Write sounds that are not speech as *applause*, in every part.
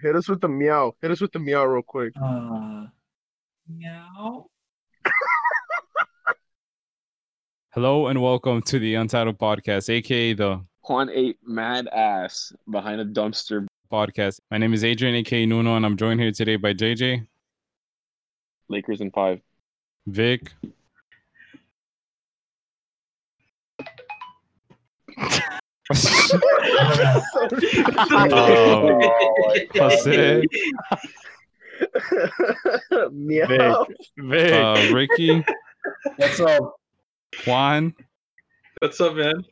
hit us with the meow. Hit us with the meow real quick. Uh, meow. *laughs* Hello and welcome to the Untitled Podcast, aka the Juan ate mad ass behind a dumpster. podcast. My name is Adrian, aka Nuno, and I'm joined here today by JJ, Lakers in five. Vic, *laughs* Oh, Jose, meow. Vic, uh, Ricky, what's up? Juan, What's up, man?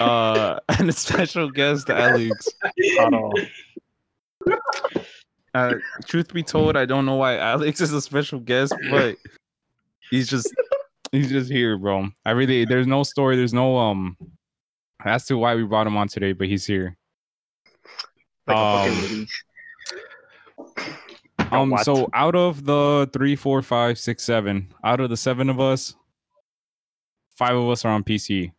uh, *laughs* and a special guest, Alex. Uh, truth be told, I don't know why Alex is a special guest, but he's just *laughs* he's just here, bro. I really there's no story, there's no um as to why we brought him on today, but he's here. Like Um. Um, what? so out of the three, four, five, six, seven, out of the seven of us, five of us are on PC.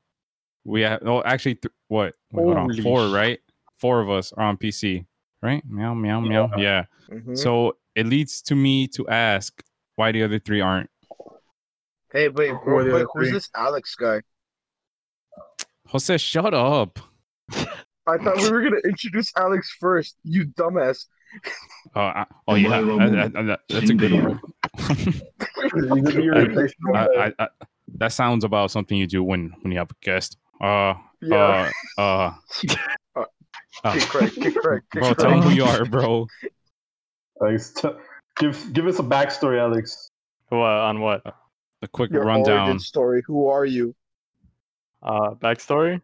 We have oh, actually, th- what? Wait, on, four, right? Four of us are on PC, right? Meow, meow, meow. Yeah. Mhm. So it leads to me to ask why the other three aren't. Hey, wait, Who are bro, wait, who's this Alex guy? Jose, shut up. I thought we were gonna introduce Alex first. You dumbass. Uh, I- oh yeah, why that- Romo? that- that- that's a good one. *laughs* I, I, I, that sounds about something you do when when you have a guest. Uh, Yeah. uh, uh, *laughs* uh, Kick Craig, kick Craig, kick bro, Craig. tell me who you are, bro. Alex, t- give give us a backstory, Alex. What on what? A quick Your rundown. origin story. Who are you? Uh, backstory.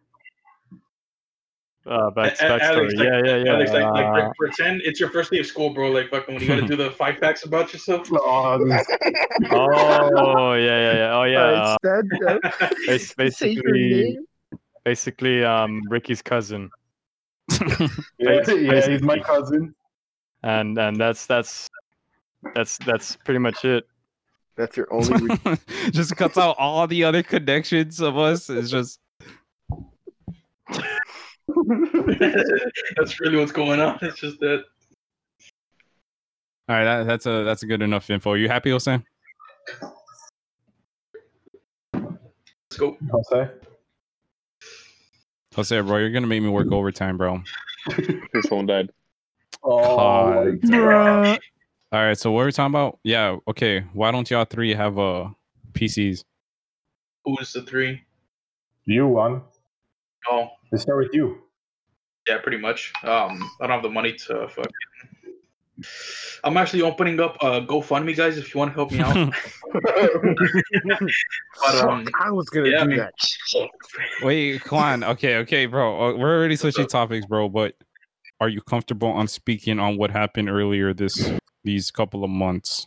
Uh, back, A- A- backstory. Alex, like- yeah, yeah, yeah. Alex, like, like, uh, like, pretend it's your first day of school, bro. Like, fucking, when you gotta do the five facts about yourself. *laughs* Oh, this- oh, yeah, yeah, yeah. Oh, yeah. Uh, Uh, instead, uh, bas- *laughs* say your basically, basically, um, Ricky's cousin, *laughs* yeah, yeah, he's my cousin. and and that's that's that's that's pretty much it. That's your *laughs* only. Re- *laughs* just cuts out all the other connections of us. It's just *laughs* That's really what's going on. It's just that. all right. That, that's a that's a good enough info. Are You happy, Jose? Let's go. Jose. Jose, bro, you're gonna make me work overtime, bro. His phone died. Oh, God. my God. All right. So what are we talking about? Yeah. Okay. Why don't y'all three have uh PCs? Who's the three? you one. Oh, Let's start with you. yeah, pretty much. Um, I don't have the money to fucking. I'm actually opening up a GoFundMe, guys. If you want to help me out. *laughs* *laughs* But, um, I was gonna yeah, I do mean- that. Wait, come on. Okay, okay, bro. Uh, We're already switching topics, bro. But are you comfortable on speaking on what happened earlier this these couple of months?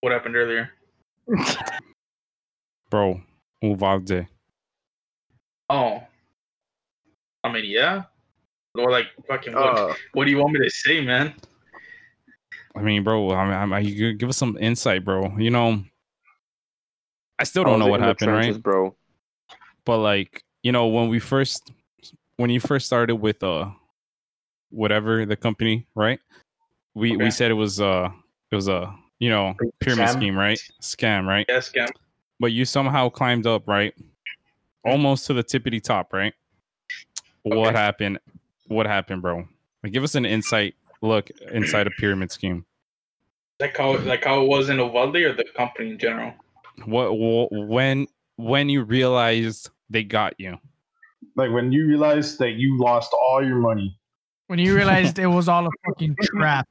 what happened earlier? *laughs* Bro, Uvalde. Oh. I mean, yeah. Or like, fucking, what, Uh, what do you want me to say, man? I mean, bro, I mean, I mean, you give us some insight, bro. You know, I still don't know what happened, right? bro. But like, you know, when we first, when you first started with uh, whatever the company, right? We we said it was uh, it was a you know pyramid Scam. scheme, right? Scam, right? Yeah, scam. But you somehow climbed up, right? Almost to the tippity top, right? What happened? What happened, bro? Like, give us an insight look inside a pyramid scheme. Like how like how it was in Uvalde or the company in general? What, wh- when when you realized they got you? Like when you realized that you lost all your money. When you realized it was all a fucking trap.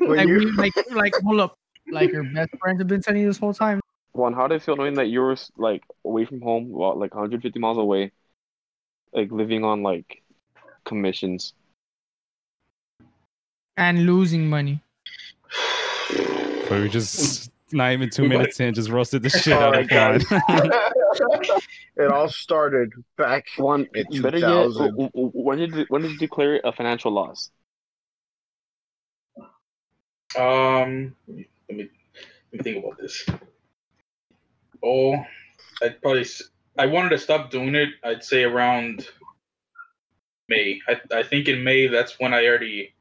Like, you, like, like, hold up. Like your best friends have been telling you this whole time. Juan, how did it feel knowing that you were like away from home, well, like 150 miles away, like living on like commissions? And losing money. So we just not even two *laughs* minutes in, just roasted the *laughs* shit Oh out of God. Juan. *laughs* *laughs* it all started back. Juan, In better yet, 2000. w- w- when did you- when did you declare a financial loss? Um, let me let me think about this. Oh, I'd probably I wanted to stop doing it. I'd say around May. I, I think in May that's when I already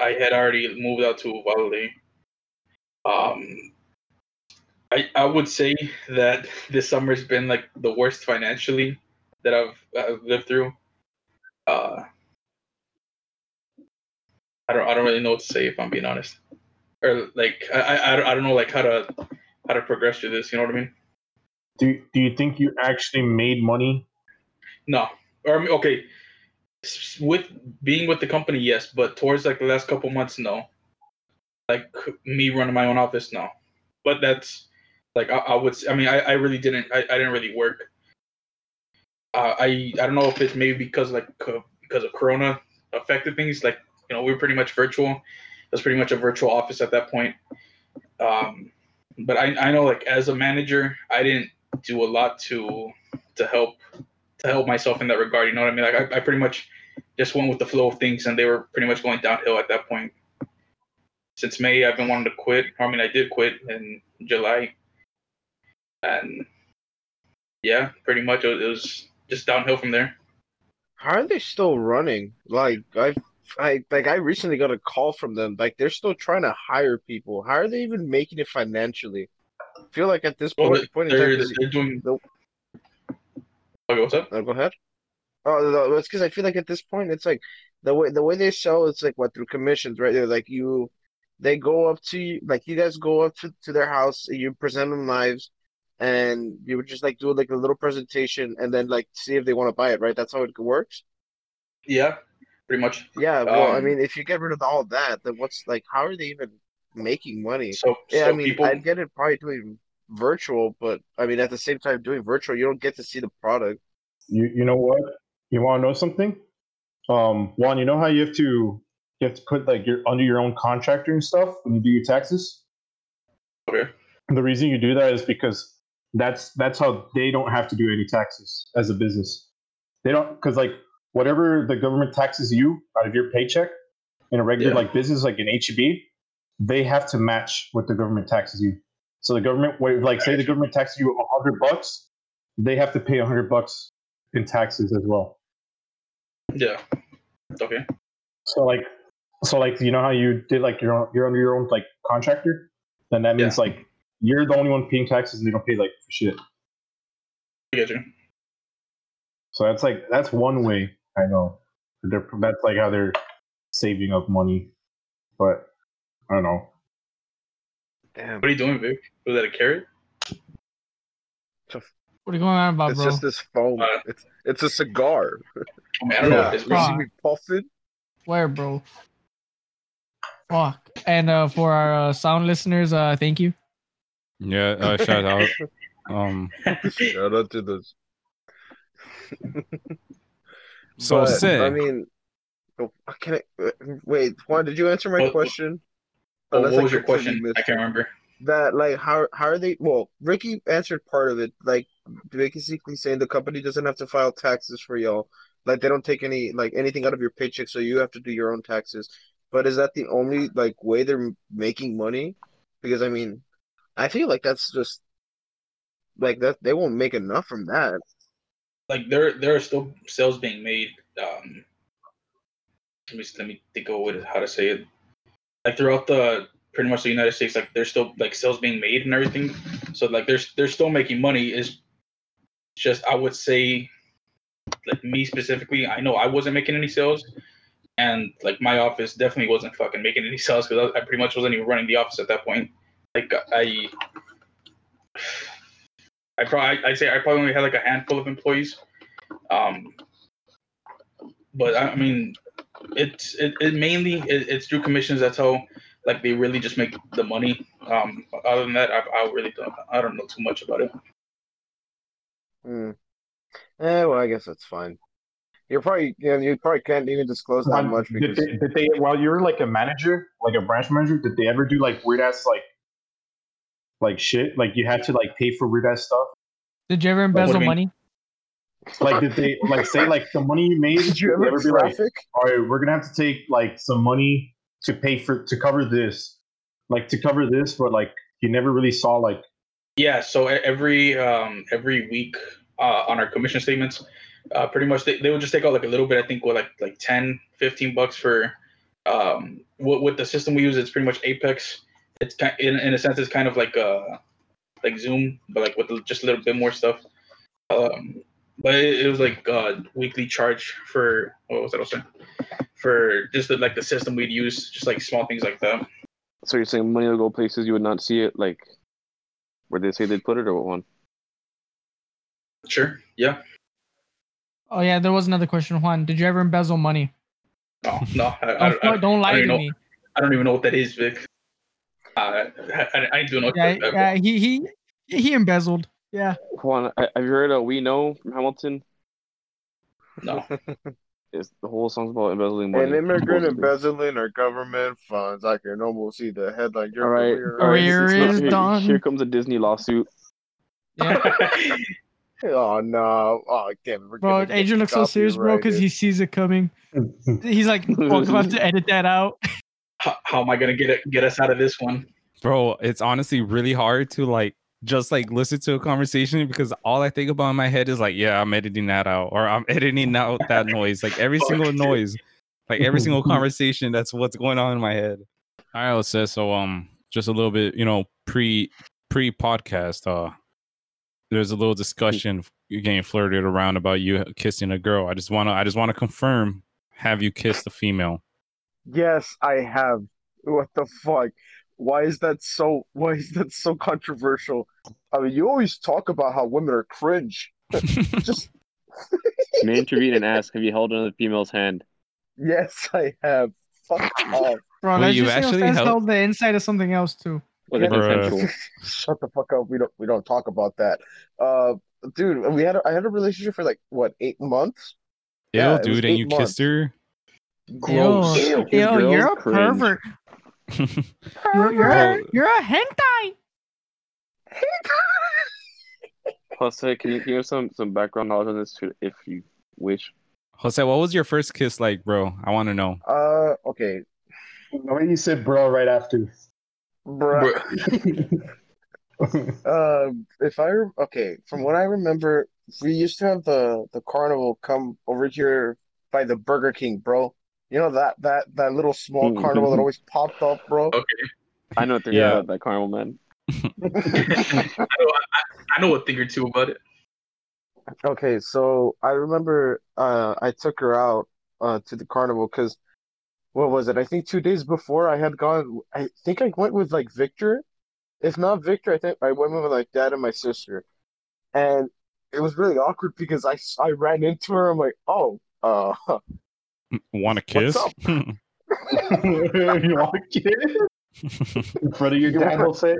I had already moved out to Uvalde. Um I I would say that this summer's been like the worst financially that I've, I've lived through. Uh I don't I don't really know what to say if I'm being honest. Or like I I, I don't- I don't know like how to how to progress through this, you know what I mean? Do Do you think you actually made money? No. Or okay, with being with the company, yes, but towards like the last couple months, no. Like me running my own office, no. But that's like I, I would. I mean, I, I really didn't. I, I didn't really work. Uh, I I don't know if it's maybe because like because of Corona affected things. Like you know, we were pretty much virtual. It was pretty much a virtual office at that point. Um, but I I know like as a manager, I didn't do a lot to to help to help myself in that regard. You know what I mean? Like I, I pretty much just went with the flow of things, and they were pretty much going downhill at that point. Since May, I've been wanting to quit. I mean, I did quit in July, and yeah, pretty much it was just downhill from there. How are they still running? Like I, I like I recently got a call from them. Like they're still trying to hire people. How are they even making it financially? I feel like at this Well, point, point in they're, time, they're doing. Nope. Okay, what's up? Oh, go ahead. Oh, no, it's because I feel like at this point, it's like the way the way they sell, it's like what through commissions, right? They're like you, they go up to you, like you guys go up to, to their house, you present them knives, and you would just like do like a little presentation, and then like see if they want to buy it, right? That's how it works. Yeah, pretty much. Yeah, well, I Um, mean, if you get rid of all that, then what's like, how are they even making money? So, Yeah, so I mean, people. I get it probably doing virtual, but I mean, at the same time, doing virtual, you don't get to see the product. You You know what? You want to know something? Um, Juan, you know how you have to you have to put like your under your own contractor and stuff when you do your taxes. Okay. The reason you do that is because that's that's how they don't have to do any taxes as a business. They don't because like whatever the government taxes you out of your paycheck in a regular Yeah. like business like an HEB, they have to match what the government taxes you. So the government, like say the government taxes you a hundred bucks, they have to pay a hundred bucks in taxes as well. Yeah. Okay. So like, so like you know how you did like your own, you're under your own like contractor, then that means like you're the only one paying taxes and they don't pay like for shit. I get you. So that's like that's one way I know. They're, that's like how they're saving up money, but I don't know. Damn, What are you doing, Vic? Was that a carrot? What are you going on about, it's bro? just this foam. Uh, It's it's a cigar. I mean, I don't know. Yeah, If it's you me puffing? Where, bro? Fuck. And uh, for our uh, sound listeners, uh, thank you. Yeah, uh, shout out. *laughs* Um, Shout out to this. *laughs* so But, sick. I mean, oh, can I uh, wait? Juan, did you answer my What- question? what, Unless what was your question? I can't remember. That like how how are they? Well, Ricky answered part of it. Like basically saying the company doesn't have to file taxes for y'all. Like they don't take any like anything out of your paycheck, so you have to do your own taxes. But is that the only like way they're making money? Because I mean, I feel like that's just like that they won't make enough from that. like there there are still sales being made. Um, let me let me think of what how to say it. Like throughout the pretty much the United States, like there's still like sales being made and everything. So like there's they're still making money. Is just I would say, like me specifically, I know I wasn't making any sales, and like my office definitely wasn't fucking making any sales because I, I pretty much wasn't even running the office at that point. Like I. I probably I'd say I probably only had like a handful of employees. Um, but I I mean, it's it, it mainly it, it's through commissions. That's how like they really just make the money. Um, other than that, I, I really don't I don't know too much about it. Hmm. Eh, well, I guess that's fine. You're probably yeah, you probably can't even disclose that Juan, much did, because they, did they while you're like a manager, like a branch manager, did they ever do like weird ass like like shit? Like you had to like pay for weird ass stuff? Did you ever do embezzle you mean? money? Like did they like say like the money you made? did you ever ever be like, all right, we're gonna have to take like some money to pay for to cover this, like to cover this, but like you never really saw like Yeah. So every um every week uh, on our commission statements, Uh, pretty much they, they would just take out like a little bit. I think with like like 10, 15 bucks for um what with the system we use. It's pretty much Apex. It's kind in, in a sense it's kind of like uh like Zoom, but like with just a little bit more stuff. Um, but it, it was like uh weekly charge for what was that also for just the, like the system we'd use, just like small things like that. So you're saying money will go places you would not see it, like where they say they'd put it, or what one? Sure. Yeah. Oh yeah, there was another question, Juan. Did you ever embezzle money? No, no. I, Don't, I, I, don't lie I to don't know. me. I don't even know what that is, Vic. Uh, I, I, I do know. Yeah, that, yeah, he he he embezzled. Yeah. Juan, I- have you heard of We Know from Hamilton? No. *laughs* It's the whole song's about embezzling money. An immigrant embezzling our government funds. I can almost see the headline. Your All right. career all right, Career it's not- is here- done. Here comes a Disney lawsuit. Yeah. *laughs* Oh no! Oh damn! we're Bro, Adrian looks so serious, bro, because he sees it coming. *laughs* He's like, "Fuck, I'm about to edit that out." How, how am I gonna get it, get us out of this one? bro it's honestly really hard to like just like listen to a conversation because all i think about in my head is like yeah i'm editing that out or i'm editing out that noise like every *laughs* single noise like every single *laughs* conversation that's what's going on in my head. All right let's say so um just a little bit you know pre pre podcast uh there's a little discussion you're getting flirted around about you kissing a girl. I just want to i just want to confirm have you kissed a female Yes, I have. What the fuck? Why is that so? Why is that so controversial? I mean, you always talk about how women are cringe. *laughs* Just May intervene and ask, have you held another female's hand? yes, I have. Fuck *laughs* off. Bro, Wait, you just actually held- held the inside of something else too. Was it Bruh. consensual? Shut the fuck up. We don't. We don't talk about that. Uh, dude, we had. A, I had a relationship for like what eight months. Ew, Yeah, dude and you months. kissed her Gross. Ew, Ew, ew, you're a cringe. pervert. *laughs* You're, you're, a, Bro. you're a hentai. *laughs* Plus, uh, can you can you have some some background knowledge on this too, if you wish? Jose, what was your first kiss like, bro? I want to know. Uh, okay, The way you said bro right after. bruh. Bruh, *laughs* Um, if I okay, from what I remember, we used to have the the carnival come over here by the Burger King, bro. You know that that that little small Mhm. carnival that always popped up, bro. Okay. I know what they're Yeah. about that carnival man. *laughs* I, know, I, I know a thing or two about it. Okay, so I remember uh I took her out uh to the carnival because what was it? I think two days before I had gone. I think I went with like Victor. If not Victor, I think I went with like dad and my sister, and it was really awkward because I I ran into her. I'm like, oh, uh. Want to kiss? *laughs* *laughs* you want a kiss? in front of your You dad? want- will say.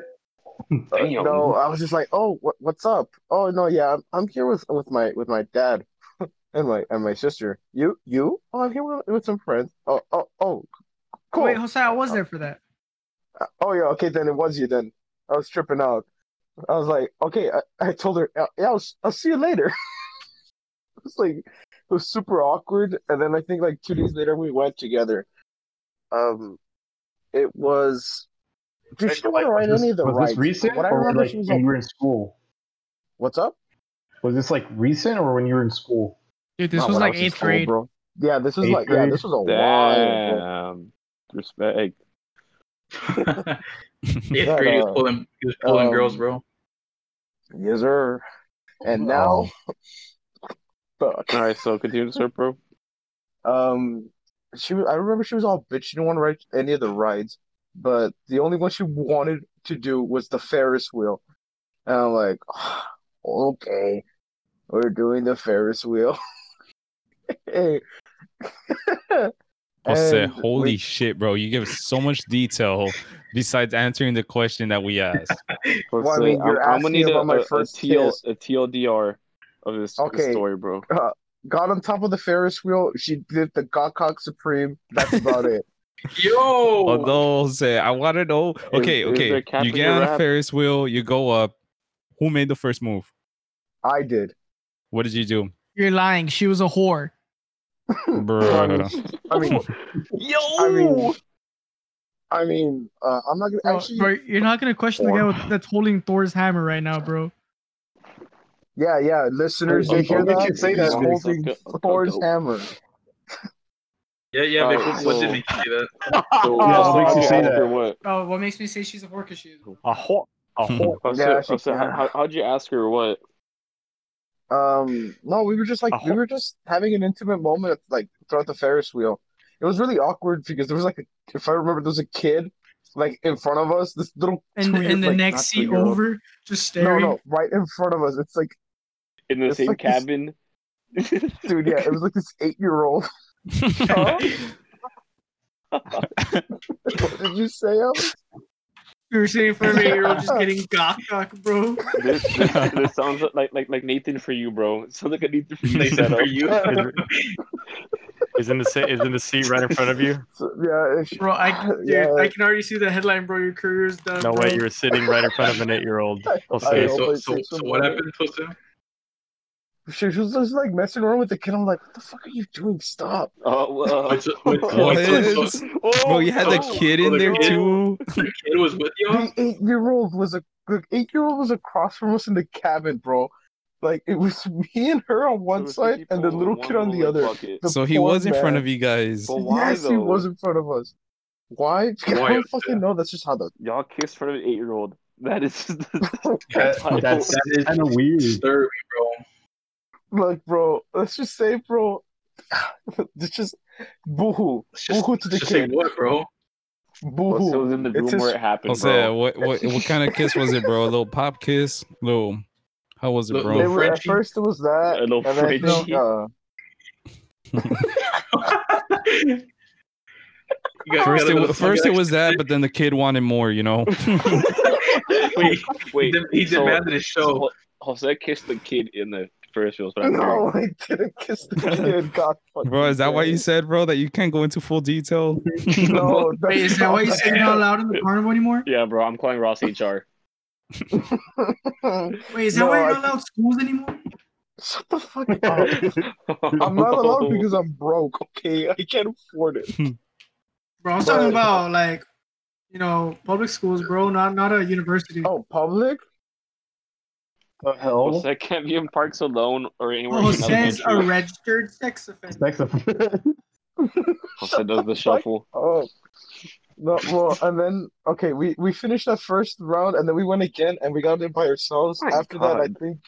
Uh, no, I was just like, "Oh, what, what's up?" Oh, no, yeah, I'm, I'm here with with my with my dad *laughs* and my and my sister. You you? Oh, I'm here with, with some friends. Oh oh oh, cool. Wait, Jose, I was there for that. Oh yeah, okay, then it was you. Then I was tripping out. I was like, okay, I, I told her, yeah, I'll I'll see you later. It was like it was super awkward, and then I think like two days later we went together. Um, it was. Dude, she didn't want to ride any of the was rides. this recent What I or remember, like she was when like, you were in school? "What's up?" Was this like recent or when you were in school? Dude, this Not was like in eighth school, grade. bro. Yeah, this was Eighth like yeah, this was a while. Damn. Respect. *laughs* Eighth Yeah, grade, he was uh, pulling, he was pulling um, girls, bro. Yes, sir. And now, fuck. All right, so continue to serve, bro. Um, she was. I remember she was all bitch. She didn't want to ride any of the rides, but the only one she wanted to do was the Ferris wheel. And I'm like, *sighs* okay, we're doing the Ferris wheel. *laughs* Hey. Jose, And holy we- shit, bro! You give so much detail besides answering the question that we asked. *laughs* Well, I mean, you're I'm, I'm gonna asking need a, about my a, a, first TL, a TLDR of this, this Okay. story, bro. got on top of the Ferris wheel. She did the Gawk Supreme. That's about it. *laughs* Yo, Although, Jose, I want to know. Okay, is there okay, a cap you get on a? Ferris wheel, you go up. Who made the first move? I did. What did you do, You're lying. She was a whore. *laughs* bro? I mean, yo, I mean, I mean, uh, I'm not gonna Bro, actually. bro, you're not gonna question the guy with, that's holding Thor's hammer right now, bro. Yeah, yeah, listeners, Oh, you hear oh, that? can say He's that. holding Okay, okay, Thor's hammer. Yeah, yeah. Alright, what so- did make you say that? *laughs* So, *laughs* Yes, what makes can you say that. what? Oh, what makes me say she's a whore? Cause she's. A whore. A whore. Oh, Yeah, so, oh, so how, how, how'd you ask her what? Um, no, we were just like we were just having an intimate moment like throughout the Ferris wheel. It was really awkward because there was like a, if I remember, there was a kid like in front of us, this little And the, two-year- and the like, next seat over, just staring. No, no, right in front of us. It's like, In the It's same like this- cabin? *laughs* dude, yeah, it was like this eight-year-old. *laughs* *laughs* What did you say? Alex? You were sitting in front of an eight-year-old just getting gawk gawk, bro. this, this, this sounds like like like Nathan for you, bro. It sounds like a Nathan for you Nathan for you. Is in the sa- is in the seat right in front of you. So, yeah, if, Bro, I dude, Yeah. I can already see the headline, bro. Your career's done. No bro. way, you were sitting right in front of an eight-year-old. I Jose. Okay, hope so, so, so what happened, Jose? She, she was just like messing around with the kid. I'm like, what the fuck are you doing? Stop. Uh, well, Wait, so- wait, so- What? so- so Bro, you had the Oh, kid oh, in the there kid? too. *laughs* the kid was with you? The eight-year-old was a the eight-year-old was across from us in the cabin, bro. Like it was *laughs* me and her on one side and the little kid on the other. The So he was in front of you guys. But why yes, he was in front of us. Why? *laughs* I don't fucking know. That's just how the. Y'all kissed in front of an eight-year-old. That is. That, that's That is kind of weird. disturbing, bro. Like, bro, let's just say, bro, *sighs* it's just boohoo, Let's just, boohoo to the let's just say kid, what, bro? boohoo. it was in the room his- where it happened, Jose, bro. what what what kind of kiss was it, bro? A little pop kiss? Little how was it, bro? They were, at first it was that, A little and then I think, uh, *laughs* got- First you got a it, little- first it was that, but then the kid wanted more, you know. *laughs* *laughs* Wait, Wait, he, he so- demanded his show. So, Jose kissed the kid in the Ferris wheels, but I'm no, *laughs* I didn't kiss the *laughs* kid. God, Bro, is that why you said, bro, that you can't go into full detail? No, *laughs* Wait, is that why you say you're not allowed in the carnival anymore? Yeah, bro, I'm calling Ross HR. Wait, is that No, why you're I- not allowed schools anymore? Shut the fuck up. I'm not allowed because I'm broke. Okay, I can't afford it. Bro, I'm talking about like, you know, public schools, bro, not not a university. Oh, public? The hell? Jose can't be in parks alone or anywhere Oh, in says a registered sex offender. Sex offender. Jose does the shuffle. Oh. No, well, and then okay, we we finished that first round, and then we went again, and we got in by ourselves. My After that, I think.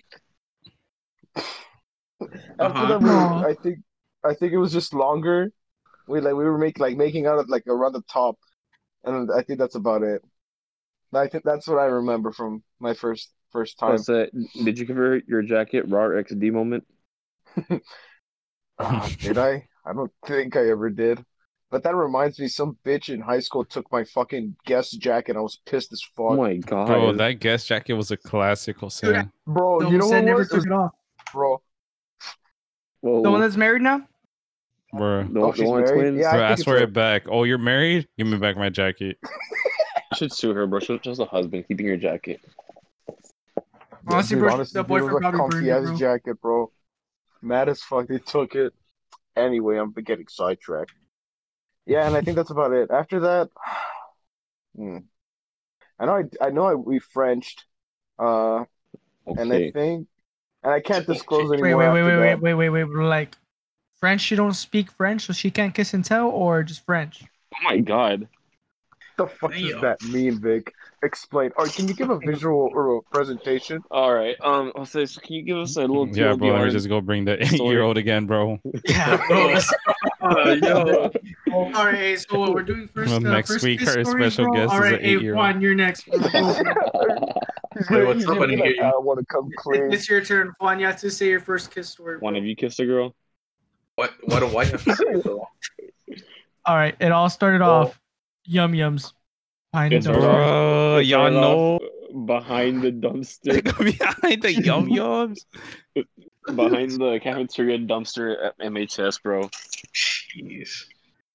After Uh-huh. that, we, I think, I think it was just longer. We like we were make like making out at like around the top, and I think that's about it. I think that's what I remember from my first first time. Jose, did you give your jacket raw XD moment? Ah, *laughs* did I? I don't think I ever did. But that reminds me, some bitch in high school took my fucking Guess jacket. I was pissed as fuck. Oh my god. Bro, that Guess jacket was a classic, Jose. Bro, The you know one what never was? Took it off. bro? Whoa. The one that's married now? Bro, the, Oh, the one with married? twins? Yeah, I bro think ask it's for her. it back. Oh, you're married? Give me back my jacket. You *laughs* should sue her, bro. She's just a husband keeping your jacket. Honestly, Dude, bro, honestly, the dude, it was boyfriend a probably burned comfy ass bro. jacket, bro. Mad as fuck. They took it. Anyway, I'm getting sidetracked. Yeah, and I think that's about it. After that, *sighs* hmm. I know I, I know I, we Frenched, uh, okay. and I think, and I can't disclose Wait, anymore. wait, wait, after wait, wait, that. wait, wait, wait. Like, French, she don't speak French, so she can't kiss and tell, or just French? Oh my god. The fuck does that mean, Vic? Explain. Or can you give a visual or a presentation? All right. Um, Jose, so can you give us a little Yeah, bro, let me TLDR? just go bring the Story. eight year old again, bro. *laughs* Yeah, *laughs* bro. Uh, yo, All right, so what we're doing first. Well, uh, next first week, our special bro? guest All is right, an eight-year-old. Juan, you're next. bro. Go for it. He's Wait, what's up? gonna I didn't be hear like. I want to come clean. It's your turn, Juan. You have to say your first kiss story. One of you kissed a girl? what? What do I have to say? All right, it all started Well- off yum yums. Behind the It's door. Bro, y'all Started know off Behind the dumpster. *laughs* behind the yum *laughs* yums. behind the cafeteria dumpster at MHS, bro. Jeez.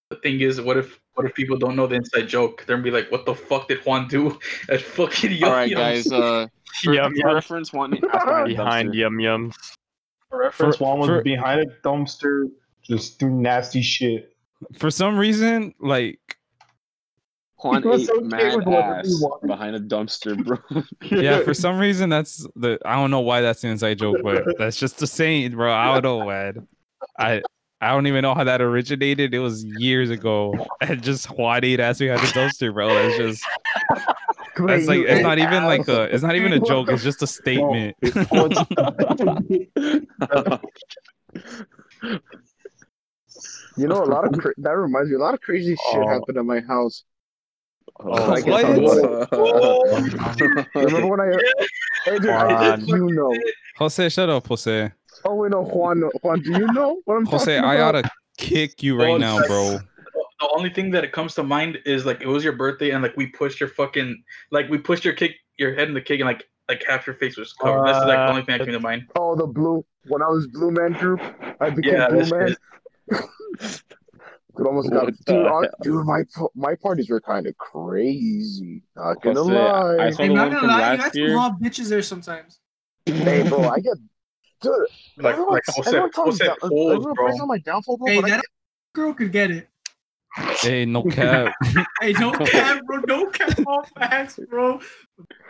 The thing is, what if what if people don't know the inside joke? They're gonna be like, "What the fuck did Juan do?" *laughs* At fucking yum All right, yums? guys. Uh, for, Yum for yum. reference, one ask behind, the Behind yum yums. For reference, For- one was for- behind a dumpster, just doing nasty shit. For some reason, like Juan He was ate okay mad with whatever ass behind a dumpster, bro. Yeah, *laughs* for some reason that's the I don't know why that's an inside joke, but that's just the saying, bro. I don't know, man. I I don't even know how that originated. It was years ago. *laughs* And just Juan ate ass behind the dumpster, bro. That's just that's like it's not even like a it's not even a joke. It's just a *laughs* statement. You know, a lot of cra- that reminds me. A lot of crazy shit Oh. happened at my house. Oh, oh, I can what? talk about it. *laughs* Remember when I? Adrian, I you know. Jose, shut up, Jose. Oh wait, no, Juan. Juan, do you know what I'm Jose, talking I about? oughta kick you right Oh, now, bro. The only thing that it comes to mind is like it was your birthday and like we pushed your fucking like we pushed your kick your head in the cake and like like half your face was covered. That's like the only thing that came to mind. Oh, the blue. When I was Blue Man Group, I became Yeah, Blue Man. *laughs* it. Dude, almost got What dude, the dude. My my parties were kind of crazy. Not gonna lie. I saw Hey, the not gonna lie, you last got year. hot bitches there sometimes. hey, bro, I get dude. Like everyone, like Jose, everyone tells Jose down, pulls, everyone bro. prays on my downfall, bro. Hey, but I that girl could get it. Hey, no *laughs* cap. Hey, no *laughs* cap, bro. No cap all facts, bro.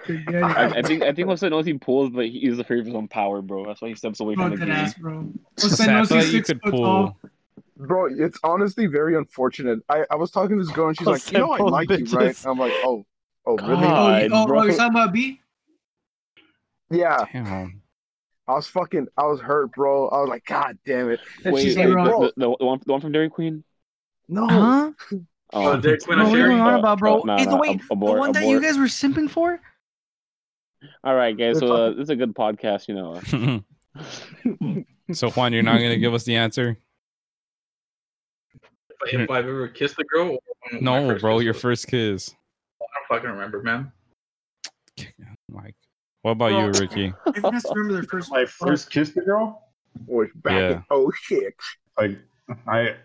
I. I think I think Jose knows he pulls, but he's afraid of his own power, bro. That's why he steps away Bro, from the game. ass, bro. *laughs* I Jose knows like he's you six could foot pull. tall. Bro, it's honestly very unfortunate. I, I was talking to this girl and she's like, Jose you know, I pulls like you, right? bitches. I'm like, oh, oh, really? Oh, God, you, oh, bro. oh, you're talking about B? Yeah, Damn. I was fucking, I was hurt, bro. I was like, God damn it. And Wait, she's Hey, like, bro. bro, the, the, the one the one from Dairy Queen. no. Huh? Oh, Dairy Queen what are you Sherry. going on about, bro? Oh, no, hey, no, the wait, ab- the abort, one that you guys were simping for? All right, guys. So uh, this is a good podcast, you know. *laughs* *laughs* so Juan, you're not gonna give us the answer? If hmm. I've ever kissed a girl, or when my No, bro, your was. first kiss. I don't fucking remember, man. *laughs* Like, what about Bro. *laughs* you, Ricky? Everyone has to remember their first. My first kiss the girl. was back Yeah. in, oh shit. Like I,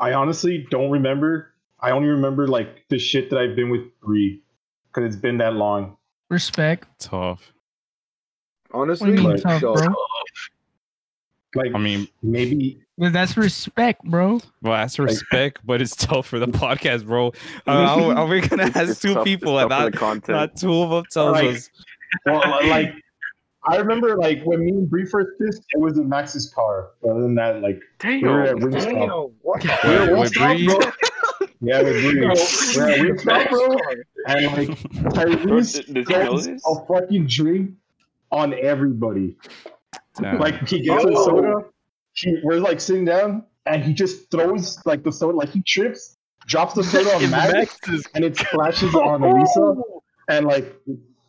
I honestly don't remember. I only remember like the shit that I've been with Bree, because it's been that long. Respect. Tough. Honestly, do you mean Like, tough, yo, bro? Like I mean, maybe Well, That's respect, bro. well, that's respect, but it's tough for the podcast, bro. *laughs* Uh, how, how we gonna It's- ask it's two tough- people it's and not, not two of them tells Like, us? well, like I remember like when me and Bree first kissed, it was in Max's car. But other than that, like we were at Damn. Wingstop. damn, what? Wait, Yo, with what's Bree? bro? Yeah, with Bree. We're at Wingstop, bro. And like Bro, Tyrese d- *laughs* does he know throws this? a fucking drink on everybody. Damn. Like he gets a Oh. soda. He, we're like sitting down, and he just throws like the soda, like he trips, drops the soda on *laughs* In Max, and it splashes *laughs* on Lisa, and like,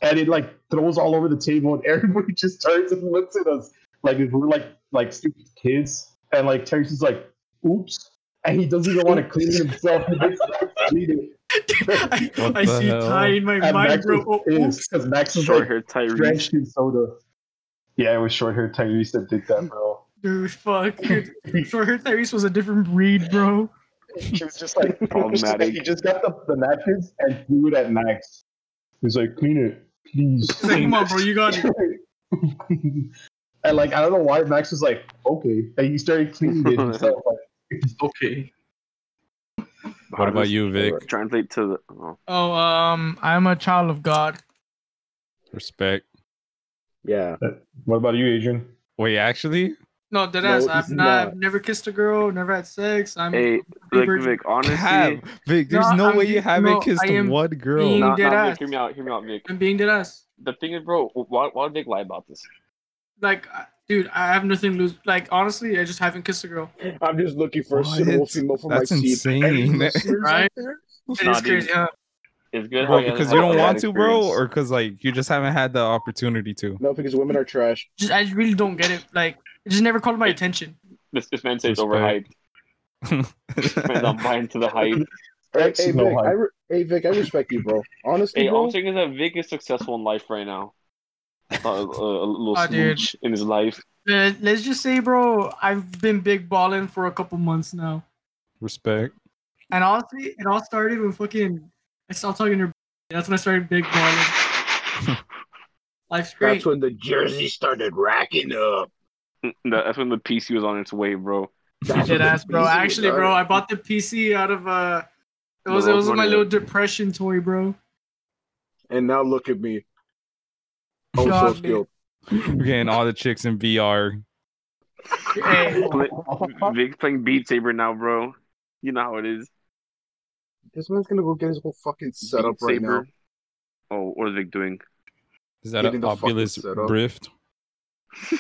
and it like throws all over the table, and *laughs* everybody just turns and looks at us like if we're like like stupid kids, and like Terry's just like, "Oops," and he doesn't even want to clean himself. He just clean it. I, I see hell? tie in my And mind, bro. was Oh, oops. pissed because Max was Short like hair Tyrese. drenched in soda. Yeah, it was short hair Tyrese that did that, bro. Dude, fuck. *laughs* Dude, Short hair Tyrese was a different breed, bro. He was just like, Problematic. he just got the, the napkins and threw it at Max. He's like, clean it, please. He's like, come on, bro, you got it. *laughs* and like, I don't know why Max was like, okay. And he started cleaning it himself. Like, *laughs* Okay. What about you, Vic? Translate to the. Oh. Oh, um, I'm a child of God. Respect. Yeah. what about you, Adrian? Wait, actually, No, dead No, ass. I've, not. not, I've never kissed a girl, never had sex. I'm Hey, a Vic, virgin. Vic, honestly. Cap, Vic. There's No, no, I'm way you haven't no, kissed am one girl. being- Nah, dead nah, ass. Vic, hear me out, hear me out, Vic. I'm being dead ass. The thing is, bro, why, why would Vic lie about this? Like, dude, I have nothing to lose. Like, honestly, I just haven't kissed a girl. I'm just looking for a What? suitable female for That's my seed. insane. Any Right? out there? It Nah, is crazy, huh? It's good. Bro, he because you don't want to, bro, or because like you just haven't had the opportunity to. No, because women are trash. Just, I really don't get it. Like, it just never called my attention. This, this man says Respect. overhyped. This man's *laughs* not buying to the hype. Hey, hey, no Vic, hype. I re- hey, Vic, I respect you, bro. Honestly, Hey, all. I'm saying is that Vic is successful in life right now. Uh, a, a little Oh, dude. smooch in his life. Uh, let's just say, bro, I've been big balling for a couple months now. Respect. And honestly, it all started when fucking I stopped talking to her. That's when I started big balling. *laughs* Life's great. That's when the jersey started racking up. *laughs* That- That's when the PC was on its way, bro. That's Dead when ass, bro. PC Actually, bro. I bought the PC out of uh It was The it was my little depression toy, bro. And now look at me. Oh, so God, skilled. We're getting all the chicks in VR. Hey, *laughs* Play- playing Beat Saber now, bro. You know how it is. This man's gonna go get his whole fucking setup Beat right now. Saber. Oh, what is Vic doing? Is that Getting an the fucking Oculus setup. Rift?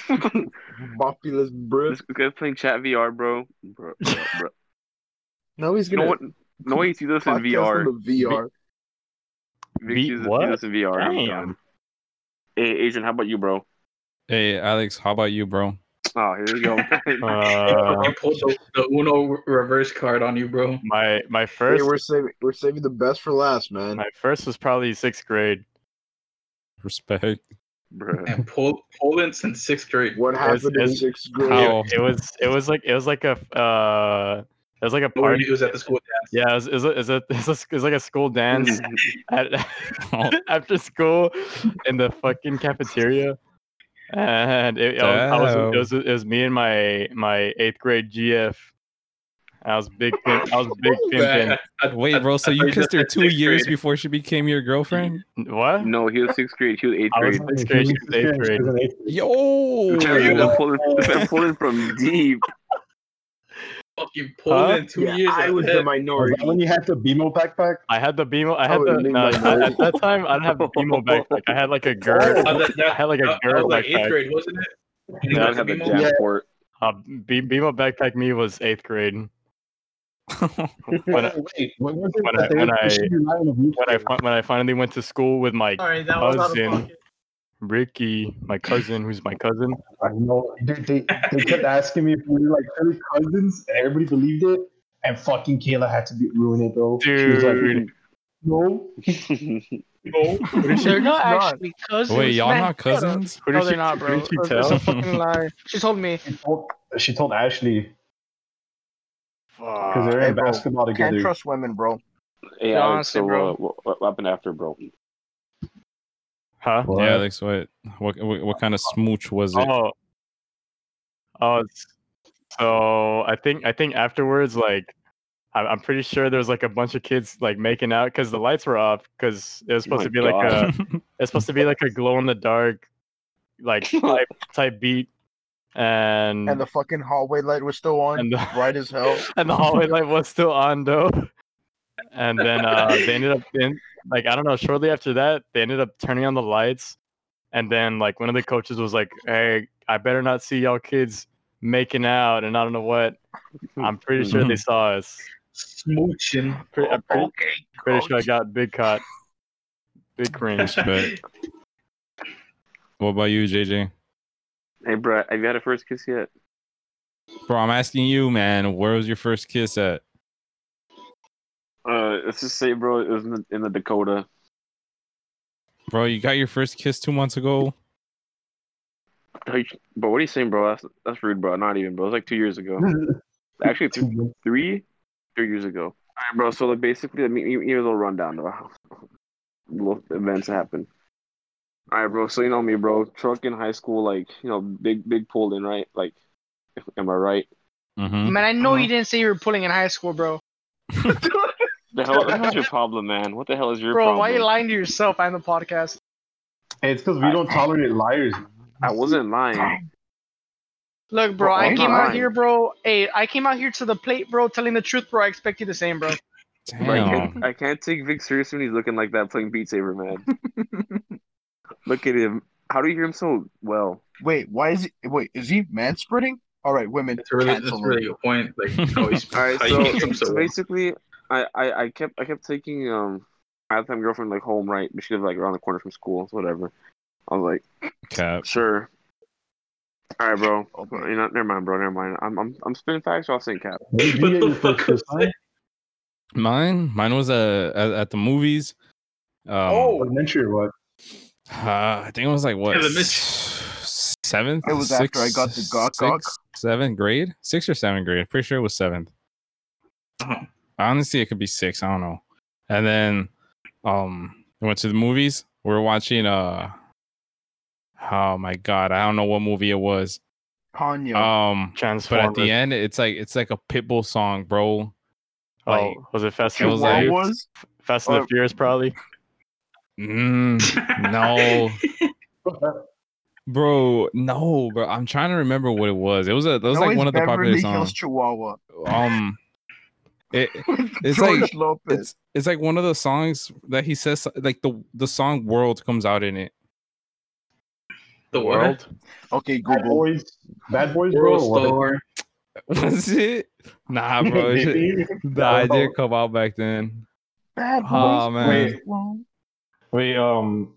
*laughs* Populous bro. this guy's playing chat VR, bro. Bro, bro, bro. Now he's gonna know what? No way you see this in podcast VR. on the VR. Vic Beat sees what? this in VR. Damn. Hey, Adrian, how about you, bro? Hey, Alex, how about you, bro? Oh, here we go. *laughs* Uh, *laughs* I pulled the, the Uno reverse card on you, bro. my my Hey, first we're saving we're saving the best for last, man. my first was probably sixth grade. Respect. Bruh. And Pol- Poland since sixth grade. What It's- happened in sixth grade? How? It, it was it was like it was like a uh it was like a Party party. was at the school dance. Yeah, it was, it was, it was, a, *laughs* it was, a, it was like a school dance *laughs* at, *laughs* after school in the fucking cafeteria, and it, I was, I was, it was it was me and my my eighth grade GF. I was big. pimp- I was big *laughs* pimping. I- I- Wait, bro. So you kissed her two years grade. before she became your girlfriend? What? no, he was sixth grade. He was eighth I was grade. sixth grade. She was eighth grade. Yo. I'm pulling, I'm pulling from *laughs* deep. Fucking Poland two Yeah, years I was the ahead. Was minority. when you had the BMO backpack? I had the BMO. I I had would the leave no, at, that time. I didn't have the BMO backpack. I had like a GERD. Oh, that, that, I had like a that, that GERD was like eighth grade, wasn't it? You Yeah, I got had the BMO? jam Yeah. Uh, B- BMO backpack me was eighth grade. When I, Wait, when when I- when I- pushing your line of youth when I when I finally went to school with my sorry, that was out of Cousin. pocket. Ricky, my cousin, who's my cousin. I know, dude. They, they kept asking me if we were like third cousins, and everybody believed it. And fucking Kayla had to be, ruin it, bro. She was like, Dude. no. *laughs* No. They're not not. actually cousins. Wait, y'all man. not cousins? Who No, they're not, who bro. did she That's a fucking lie. She told me. She told, she told Ashley because they're Hey, in bro, basketball Can't trust women, bro. Hey, Yeah, Alex, honestly, so bro. uh, what, what happened after, bro? Huh? What? Yeah, Alex. What? What? What, what kind of smooch was it? Oh. Oh. So I think I think afterwards, like, I'm, I'm pretty sure there was like a bunch of kids like making out because the lights were off because it was supposed my to be like a *laughs* it's supposed to be like a glow in the dark, like *laughs* type type beat, and And the fucking hallway light was still on, and the, *laughs* bright as hell. and the hallway light was still on though. And then uh, *laughs* they ended up in like I don't know. Shortly after that, they ended up turning on the lights, and then like one of the coaches was like, "Hey, I better not see y'all kids making out," and I don't know what. I'm pretty sure they *laughs* saw us. Smooching. Pretty, I'm pretty, Okay, pretty sure I got big caught. Big cringe. Respect. What about you, JJ? Hey, bro, have you had a first kiss yet? Bro, I'm asking you, man. Where was your first kiss at? Uh, let's just say, bro, it was in the, in the Dakota. Bro, you got your first kiss two months ago. Hey, But what are you saying, bro? That's that's rude, bro. Not even, bro. It was like two years ago. *laughs* Actually, th- three, three years ago. All right, bro. So like basically, let me give you a little rundown of how *laughs* little events happened. All right, bro. So you know me, bro. Truck in high school, like you know, big big pulled in, right? Like, am I right? Mm-hmm. Man, I know Uh-huh. you didn't say you were pulling in high school, bro. The hell, the hell's your problem, man? What the hell is your Bro, problem? why are you lying to yourself and the podcast? Hey, it's because we don't tolerate liars. I wasn't lying. Look, bro, Well, I came not out here, bro. Hey, I came out here to the plate, bro, telling the truth, bro. I expect you the same, bro. Bro, I, Damn. can't, I can't take Vic seriously when he's looking like that playing Beat Saber, man. *laughs* Look at him. How do you hear him so well? Wait, why is he? Wait, is he manspreading? All right, women. That's a really, that's cancel a really good point. Like, *laughs* how he's, All right, how so, you hear him so so well. basically, I, I, I kept I kept taking um my time girlfriend like home, right? But she lived like around the corner from school, so whatever. I was like, Cap. sure. All right, bro. You know, never mind, bro. Never mind. I'm I'm I'm spinning facts. Or I'll say cap. Where did you get your first kiss, huh? Mine, mine was uh, at, at the movies. Um, Oh. Elementary or what? Uh, I think it was like what Yeah, mis- s- seventh. It was after I got the gawk gawk. sixth, seventh grade, sixth or seventh grade. Pretty sure it was seventh. Uh-huh. Honestly, it could be six. I don't know. And then, um, I went to the movies. We were watching. Uh, oh my god, I don't know what movie it was. Ponyo. Um, but at the end, it's like it's like a Pitbull song, bro. Oh, Like, was it Fast it and was the Furious? Fast and or- the Furious, probably. Mm, no, *laughs* bro, no, bro. I'm trying to remember what it was. It was a. It was No, like one of the popular songs. Hills Chihuahua. Um, it, *laughs* it's George like Lopez. it's it's like one of the songs that he says like the the song "World" comes out in it. The world. okay, Bad Google. boys, bad boys, bro. World or what? star. *laughs* Was it? Nah, bro. it should- Maybe. Nah, did come out back then. Bad boys. Oh man, Wait. Wait, um,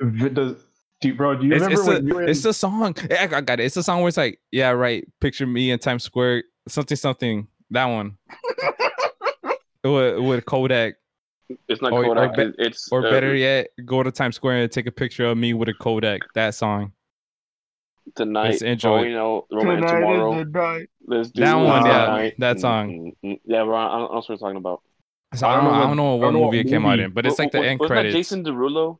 v- does do, bro? Do you it's, remember it's, when a, you were in, it's the song. Yeah, I got it. It's a song where it's like, yeah, right. Picture me in Times Square, something, something. That one *laughs* with, with Kodak, It's not Or- or Kodak. be- it's or uh, better yet, go to Times Square and take a picture of me with a Kodak. That song. tonight. let's enjoy going out, romance Tonight tomorrow. is the night. Let's do That it one, yeah, tonight. that song. mm, mm. Yeah, bro. I I don't know what we're talking about. So I don't, know, I don't know what I don't know movie what it came out in, but it's like the wa- end wasn't that. Jason Derulo.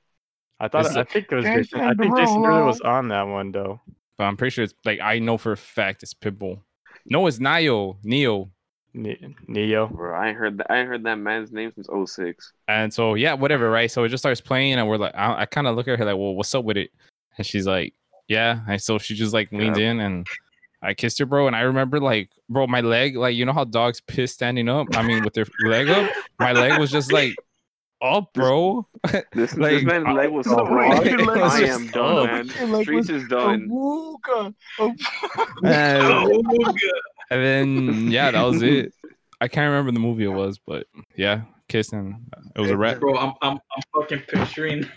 I thought. It's I think it was Jason Jason. I think Jason Derulo. Derulo was on that one though. But I'm pretty sure it's like I know for a fact it's Pitbull. No, it's Ne-Yo, Ne-Yo. Ne- Ne-Yo. Bro, I heard that. I heard that man's name since 06. And so yeah, whatever, right? So it just starts playing, and we're like, I, I kind of look at her like, well, what's up with it? And she's like, yeah. And so she just like leaned in, and I kissed her, bro. And I remember like, bro, my leg, like you know how dogs piss standing up. I mean, with their leg up, my leg was just like up, bro. *laughs* *laughs* This, Like, this man's leg was oh, so wait, *laughs* your was I just am done, up. man. Your leg Streets is done. Awooga. Oh, and, and then yeah, that was it. I can't remember the movie it was, but yeah, kissing. It was a wrap. Bro, I'm I'm I'm fucking picturing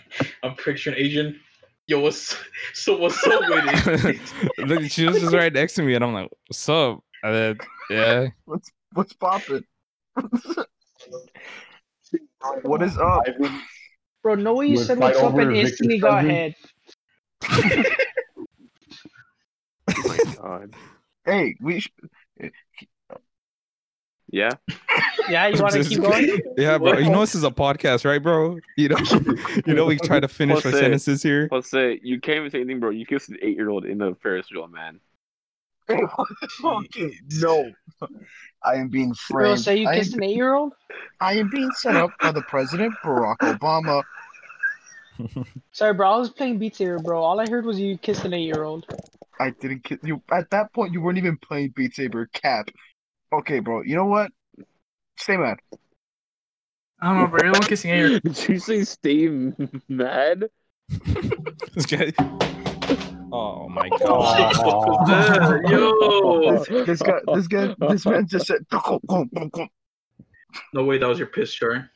I'm picturing Asian. Yo, what's *laughs* so what's up with it? *laughs* Look, she was just right next to me, and I'm like, "What's up?" And then, yeah, what's what's popping? *laughs* what is up? Bro, no way you said what's up over and Victor's instantly got cousin? head. Oh my god. Hey, we. Sh- Yeah. Yeah, you *laughs* want to keep going? yeah, bro. You know this is a podcast, right, bro? You know, *laughs* you know we try to finish What's our it? sentences here. Let's say you can't even say anything, bro. You kissed an eight year old in the Ferris wheel, man. *laughs* okay, no. I am being Bro, framed. say you I, am, kissed an eight-year-old? I am being set up by the president, Barack Obama. Sorry, bro. I was playing Beat Saber, bro. All I heard was you kissed an eight-year-old. I didn't kiss you. At that point, you weren't even playing Beat Saber. Cap. Okay, bro. You know what? Stay mad. I don't know, bro. Anyone kissing eight *laughs* Did you say stay mad? This guy- Oh my *laughs* oh, god. Aw. Yo, This, this guy, this guy, this man just said. no way, that was your piss jar.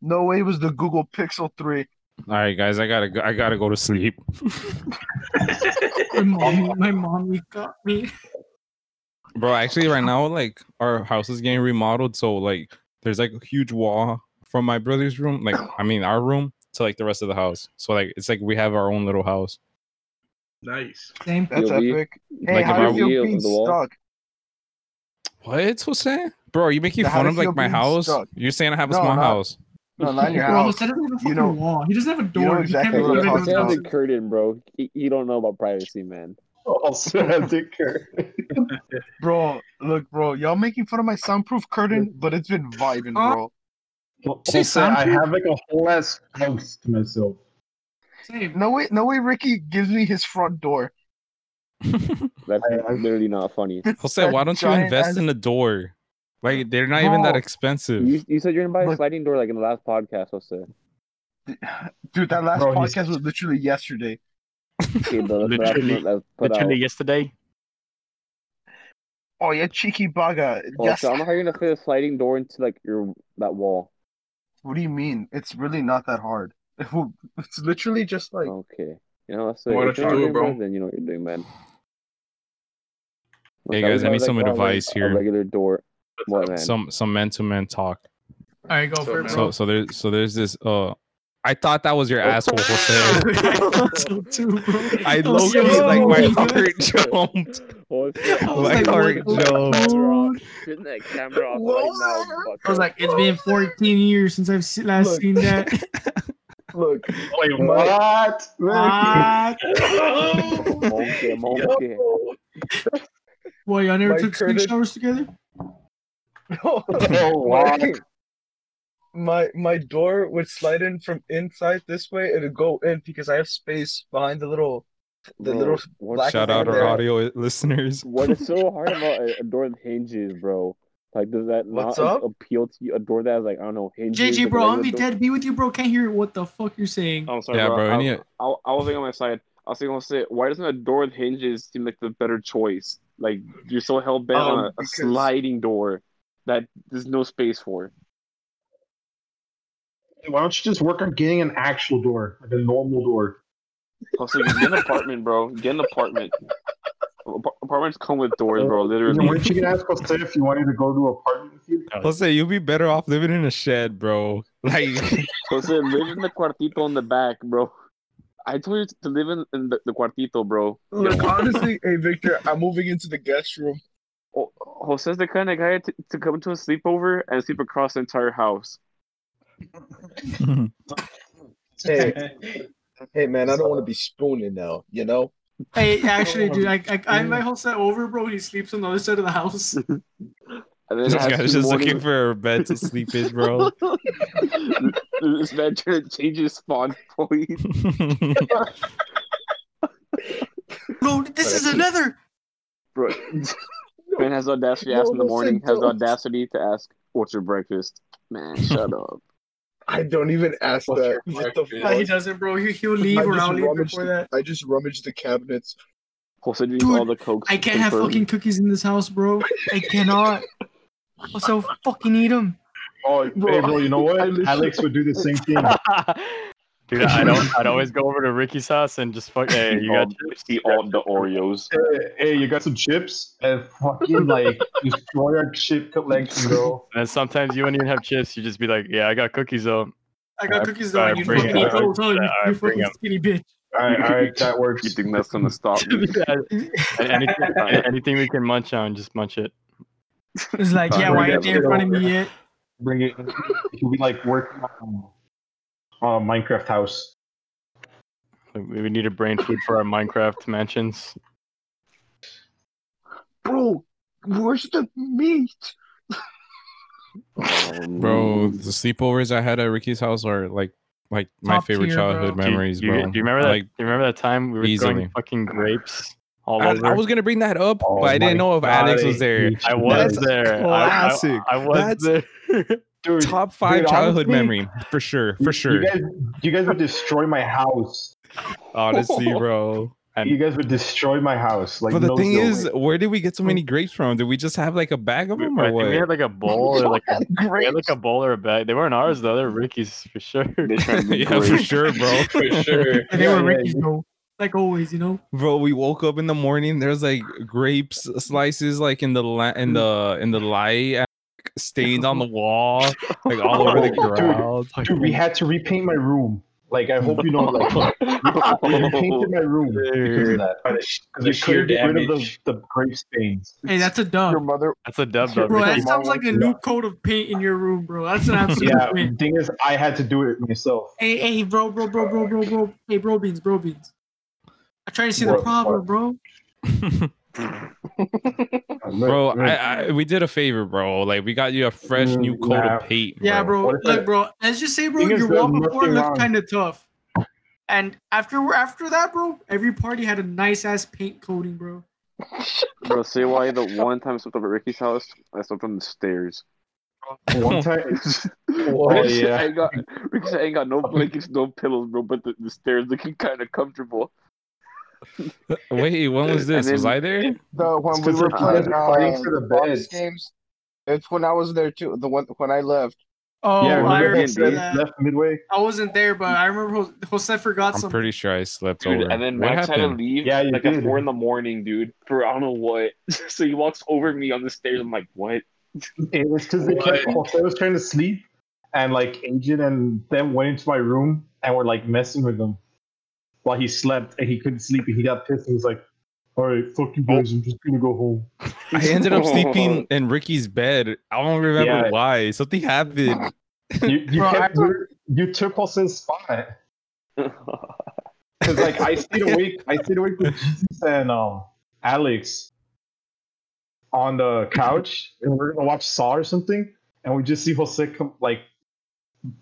No way, it was the Google Pixel Three. All right, guys, I gotta go, I gotta go to sleep. *laughs* My mommy, my mommy got me. Bro, actually, right now, like our house is getting remodeled, so like there's like a huge wall from my brother's room, like I mean our room, to like the rest of the house. So like it's like we have our own little house. Nice. Same. That's POV? epic. Hey, Like how if do you feel POV being of the wall? stuck? What, Jose? Bro, are you making fun of like my house? stuck? You're saying I have a No, small not- house. No, not in your Bro, house. Jose doesn't have a fucking know- wall. He doesn't have a know door. He can't exactly make what it I'm talking about. a curtain, bro. You, you don't know about privacy, man. Also, has it Kurt. Bro, look, bro, y'all making fun of my soundproof curtain, but it's been vibing, Huh? bro. Say Also, I have like a whole ass house to myself. Same. No way, no way. Ricky gives me his front door. *laughs* That's I- I- literally not funny. Jose, why don't you invest ass- in a door? Like they're not even that expensive. You, you said you're gonna buy a Look- sliding door like in the last podcast, Jose. Dude, that last Bro, podcast was literally yesterday. *laughs* Literally- one that put Literally yesterday. Oh you cheeky baga. Oh, yes. so I don't know how you're gonna fit a sliding door into like your that wall. What do you mean? It's really not that hard. *laughs* It's literally just like Okay. You know, so Why if don't you do it, bro? Then you know what you're doing, man. Hey, guys, I need have, some advice a here. regular door. What man? Some some man to man talk. All right, go So, for it, bro. So so there's so there's this uh I thought that was your oh. asshole, Jose. so too. I *laughs* I'm low key so oh, like my sorry. *laughs* heart jumped. Oh, I was *laughs* My like, heart what jumped. fuck? Turn that camera off What? right now. I was like, it's been 14 years since I've last Look. seen that. look. Wait, what? what? Monkey, monkey. Boy, y'all never My took sleep credit- showers together? No, Oh, wow. My, my my door would slide in from inside this way and it'd go in because I have space behind the little the Bro, little black Shout thing out our there. audio listeners. What is so *laughs* hard about a, a door with hinges, bro? Like, does that What's not up? appeal to you? A door that has like I don't know hinges. JG, like a bro, I'm gonna be door? dead. Be with you, bro. Can't hear what the fuck you're saying. Oh, I'm sorry, Yeah, bro. bro, I, any- I, I was thinking on my side. I was thinking, I'll say, why doesn't a door with hinges seem like the better choice? Like you're so hell bent Um, on a, a because- sliding door that there's no space for. Why don't you just work on getting an actual door, like a normal door? Also, get an apartment, bro. Get an apartment. Apartments come with doors, bro. You know, Literally. weren't you gonna ask Jose if you wanted to go to an apartment with you? Let's say you'll be better off living in a shed, bro. Like, *laughs* Jose, live in the cuartito in the back, bro. I told you to live in, in the, the cuartito, bro. Look, honestly, hey Victor, I'm moving into the guest room. Oh, Jose's the kind of guy to, to come to a sleepover and sleep across the entire house. Hey, *laughs* hey man, I don't want to be spooning now, you know? Hey, actually, dude, *laughs* I I, I whole Jose over, bro. He sleeps on the other side of the house. *laughs* And then this it guy's two just looking for a bed to sleep in, bro. this man trying to change his spawn point. Bro, this is another. Bro, man has audacity to ask in the morning, has the audacity to ask, what's your breakfast? Man, shut up. I don't even ask What's that. What the breakfast? No, he doesn't, bro. He, he'll I leave or I'll leave before the- that. I just rummaged the cabinets. Jose drinks Dude, all the cokes. I can't have fucking cookies in this house, bro. I cannot. Also, fucking eat them. Oh, Bro, hey, bro, you know *laughs* what? Alex would do the same thing. *laughs* Dude, I don't. I'd *laughs* always go over to Ricky's house and just fuck. Hey, you got all, chips? eat all the Oreos. Hey, hey, you got some chips? And fucking like *laughs* destroy our chip collection, bro. And sometimes you wouldn't even have chips. You just be like, "Yeah, I got cookies though." I got I- cookies though. I and You bring fucking it. eat those, huh? You, you bring fucking 'em. skinny bitch. All right, all right, that works. You think that's gonna stop *laughs* me? Anything, anything we can munch on, just munch it. It's like, yeah, why ain't they in front of me yet? Bring it. You'll be like working on on a Minecraft house. We we need a brain food for our Minecraft mansions. Bro, where's the meat? Um, bro, the sleepovers I had at Ricky's house are like like my Top favorite tier, childhood bro. Memories, do you, bro. Do you remember that? Like, do you remember that time we were easily. growing fucking grapes all I, over? I was gonna bring that up, Oh but I didn't know if Alex was there. I was That's there. I- I- classic. I, was That's there. *laughs* Dude, Top five Dude, childhood honestly, memory for sure, for sure. You guys, you guys would destroy my house. Honestly, *laughs* bro. You guys would destroy my house. Like, but the no thing joke. is, where did we get so many mm. grapes from? Did we just have like a bag of We, them I or think what? we had like a bowl or like a, *laughs* we had like a bowl or a bag. They weren't ours though. They're Ricky's for sure. They *laughs* tried to yeah, for sure, bro. For sure. And they were Ricky's, though. Like always, you know? Bro, we woke up in the morning. There's like grapes slices like in the la- in mm. the in the light, and, like, stained on the *laughs* wall, like all over the Dude, ground. Dude, we had to repaint my room. Like, I hope you know, like, *laughs* we repainted my room because of that. By the, Because we sheer couldn't get rid of damage. the, the grape stains. Hey, that's a dub. Your mother That's a dub though. Bro, that sounds like a new coat of paint in your room, bro. That's an absolute Yeah, the win. thing is, I had to do it myself. Hey, hey, bro, bro, bro, bro, bro, bro. Hey, bro beans, bro beans. I'm trying to see the What- problem, bro. *laughs* *laughs* Bro, I, I we did a favor, bro. Like we got you a fresh new Mm, coat nah. of paint. Yeah, bro. What if Look, I- bro. Let's just say, bro, Thing your wall before looked kind of tough. And after after that, bro, every party had a nice ass paint coating, bro. Bro, say why the one time I slept over at Ricky's house, I slept on the stairs. One *laughs* time, *laughs* Oh, yeah. I ain't got, Ricky said I ain't got no blankets, no pillows, bro, but the, the stairs looking kind of comfortable. *laughs* Wait, when was this? And was I there? the when we were playing kids are fighting uh, for the box games. It's when I was there too. The one when I left. Oh, yeah, I remember remember that left midway? I wasn't there, but I remember Jose, Jose forgot I'm something. pretty sure I slept Dude, over. and then what Max had to leave Yeah, you like at four in the morning, dude, for I don't know what. *laughs* so he walks over me on the stairs. I'm like, what? It was because they kept Jose was trying to sleep, and like Agent and them went into my room and were like messing with him while he slept, and he couldn't sleep, and he got pissed. and was like, "All right, fuck you guys, I'm just gonna go home." I ended up sleeping *laughs* in Ricky's bed. I don't remember Yeah. why. Something happened. You, *laughs* you Bro, kept you took Jose's spot *laughs* because like I stayed awake. I stayed awake with Jesus and um Alex, on the couch and we're gonna watch Saw or something, and we just see Jose come like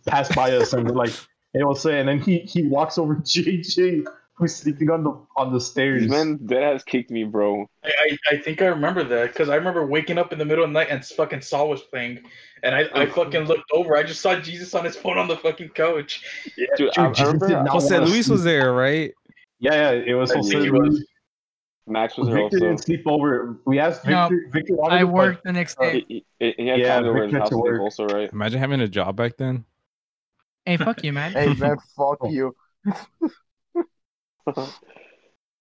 pass by us, and we're like, "Hey, Jose!" And then he he walks over to JJ, who's sleeping on the on the stairs. Man, that has kicked me, bro. I, I, I think I remember that because I remember waking up in the middle of the night and fucking Saw was playing, and I, I fucking looked over. I just saw Jesus on his phone on the fucking couch. Yeah, Dude, dude, I- I Jesus remember- Jose wanna Luis was there, right? Yeah, yeah, it was Jose Luis. Max was there Victor also. didn't sleep over. We asked No, Victor. Victor I to, but- worked the next uh, day. He, he, he had Yeah, time over at his house to work. also, right? Imagine having a job back then. Hey, fuck you, man. Hey man, *laughs* fuck oh. you. *laughs*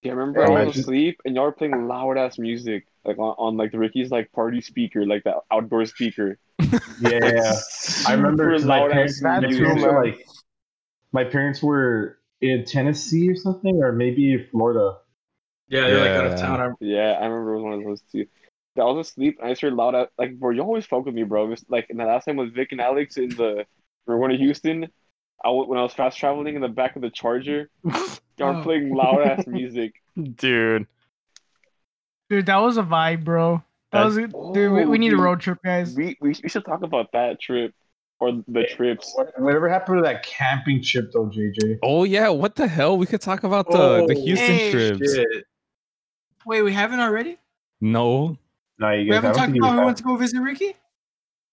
Yeah, I remember Yeah, I was just- asleep and y'all were playing loud ass music, like on, on like the Ricky's like party speaker, like that outdoor speaker. *laughs* Yeah, yeah. I remember Super 'cause my loud parents, ass my That's music. parents were like, my parents were in Tennessee or something, or maybe Florida. Yeah, they're like out of Yeah. town. I- Yeah, I remember it was one of those two. I was asleep and I just heard loud out like bro, you always fuck with me, bro. It was, like and the last time was Vic and Alex in the we were going to Houston. I w- when I was fast traveling in the back of the Charger, *laughs* y'all were Oh. playing loud ass music. *laughs* Dude. Dude, that was a vibe, bro. That was a, dude. We, we need a Oh, road trip, guys. We, we we should talk about that trip or the trips. Whatever happened to that camping trip, though, JJ? Oh yeah, what the hell? We could talk about the the Oh, Houston hey, trips. Shit. Wait, we haven't already? No, No, you We haven't talked about who have. went to go visit Ricky?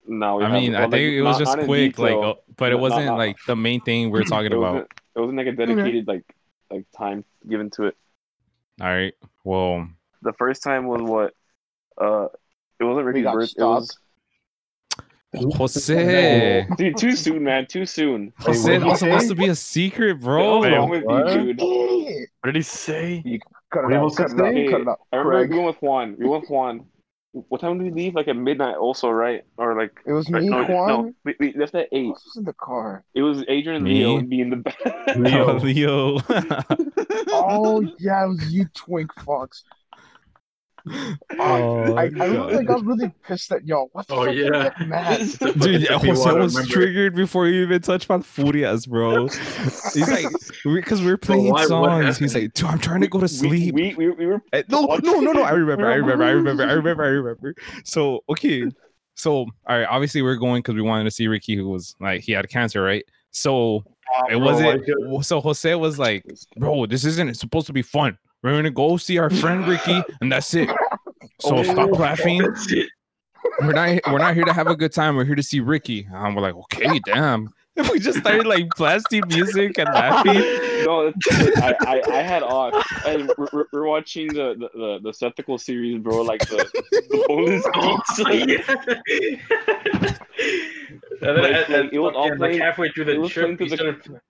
No, we I mean, haven't. I Well, think like, it was not- just not quick, like, detail. uh, but it wasn't not- like the main thing we are talking it about. wasn't, it wasn't like a dedicated like like time given to it. All right, well, The first time was what? Uh, it wasn't Ricky's got. It was Jose, dude. Too soon, man. Too soon. Jose, Wait, that was supposed to be a secret, bro. What's wrong with what? you, dude? What did he say? Cut What it out, was cut it out, name? cut it out. I remember Craig. we went with Juan. We went with Juan. What time did we leave? Like at midnight, also, right? Or like It was right, me, no, Juan. no, we, we left at eight. else was in the car? It was Adrian and Me? Leo and me in the back. *laughs* *laughs* Oh, Leo. *laughs* Oh yeah, it was you, twink fox. Oh, I, I remember God. I got really pissed at y'all. What the Oh, fuck did I yeah. mad? *laughs* Dude, Jose was triggered before you even touched on Furias, bro. He's like, because we, are playing why- songs. He's like, dude, I'm trying to go to sleep. We, we, we were Eh, No, no, no, no. I remember. I remember. I remember. I *laughs* remember. I remember. So okay. So all right. Obviously, we're going because we wanted to see Ricky, who was like he had cancer, right? So it wasn't. So Jose was like, "Bro, this isn't supposed to be fun. We're gonna go see our friend Ricky, *laughs* and that's it. So Oh, stop laughing. That's it. We're not. We're not here to have a good time. We're here to see Ricky." And we're like, "Okay, damn." If *laughs* we just started like blasting music and laughing. *laughs* No, I, I, I had off, and we're, we're, we're watching the the the, the Septical series, bro. Like the, the bonus beats. and then Like, at- like, at it was all fucking, like halfway through the trip, through the- started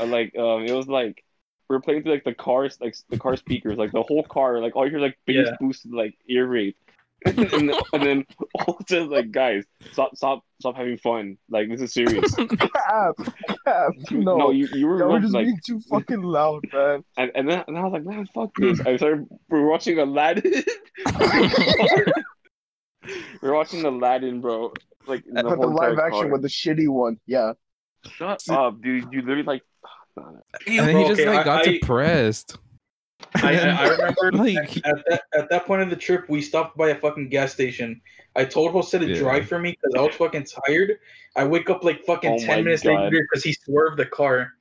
Uh, like um, it was like we were playing through like the cars, like the car speakers, like the whole car, like all you hear like bass Yeah. boosted like ear rape, *laughs* and then, and then all it says like guys, stop, stop, stop having fun. Like this is serious. *laughs* Cap, cap. No, no, you you were y'all were just like, being too fucking loud, man. and, and then and I was like, man, fuck this. I started. We're watching Aladdin. *laughs* we're watching Aladdin, bro. Like the, But the whole live action car. with the shitty one, yeah. Shut up, dude. You literally like. And then he just Okay, like I- got I- depressed. I, I, *laughs* I remember *laughs* Like, at that at that point in the trip, we stopped by a fucking gas station. I told Jose to Yeah. drive for me because I was fucking tired. I wake up like fucking Oh ten my minutes God. later because he swerved the car.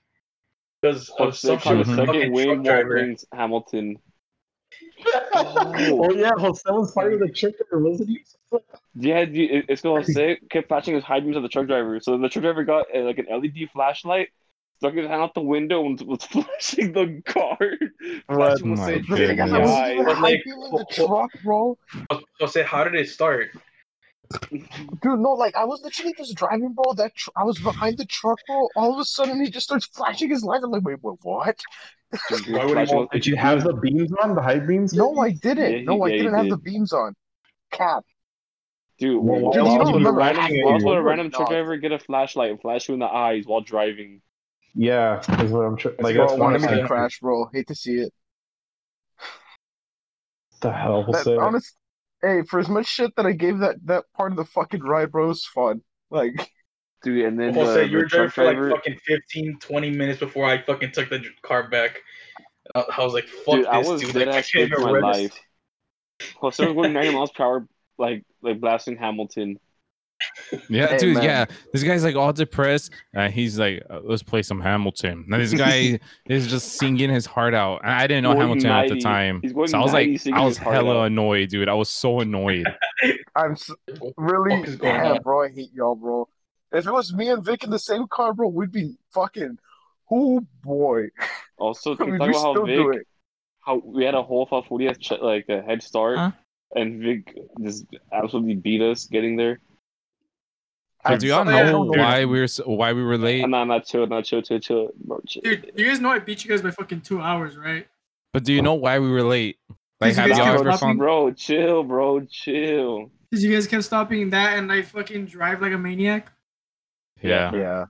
Because of some caught shit a with the Mhm. second fucking win truck driver. Hamilton. *laughs* oh yeah, Jose was part of the truck driver, wasn't he? Yeah, dude, it- it's because Jose kept flashing his high beams at the truck driver. So the truck driver got uh, like an LED flashlight, stuck his hand out the window, and was *laughs* flashing the car. What? Oh flashing My Jose The thing I wasn't guy. even like, hyping in the truck, bro. Jose, how did it start? Dude, no, like I was literally just driving, bro. That tr- I was behind the truck, bro. All of a sudden, he just starts flashing his lights. I'm like, wait, wait, what? Why would he Flashing- Did you have the beams on, the high beams? No, I didn't. Yeah, he- no, I yeah, didn't have did. the beams on. Cap. Dude, Well, why Dude, why you don't would a remember random, anything why would a anymore. random truck driver get a flashlight and flash you in the eyes while driving? Yeah, is what I'm trying. Like Bro, that's Bro, what I'm me to saying. crash, bro. Hate to see it. The hell, That, Jose? honest, hey, for as much shit that I gave that that part of the fucking ride, bro, it was fun. Like, *laughs* Dude, and then Jose, uh, the, you were the driving truck for like fucking 15, 20 minutes before I fucking took the car back. I, I was like, fuck Dude, I this, was dude. dead Like, I ass can't scared for even my rest. life. *laughs* Jose was going 90 miles per hour, like like blasting Hamilton. Yeah, Hey, dude. man. Yeah, this guy's like all depressed. And he's like, uh, "Let's play some Hamilton." And this guy *laughs* is just singing his heart out. And I didn't know Going Hamilton at the time, so I was like, I was hella out. annoyed, dude. I was so annoyed. *laughs* I'm s What the really fuck going yeah, on? bro. I hate y'all, bro. If it was me and Vic in the same car, bro, we'd be fucking. Oh boy, Also, I *laughs* can we mean, talk about how still Vic, how we had a whole Fast 40 like a head start, Huh? and Vic just absolutely beat us getting there. So I'm do y'all know why we were so, why we were late? And nah, not chill, not chill, chill, chill, bro. Chill. Dude, you guys know I beat you guys by fucking two hours, right? But do you know why we were late? Like, Because you have guys y'all kept ever found? Bro, chill, bro, chill. Because you guys kept stopping that and I fucking drive like a maniac. Yeah, Yeah,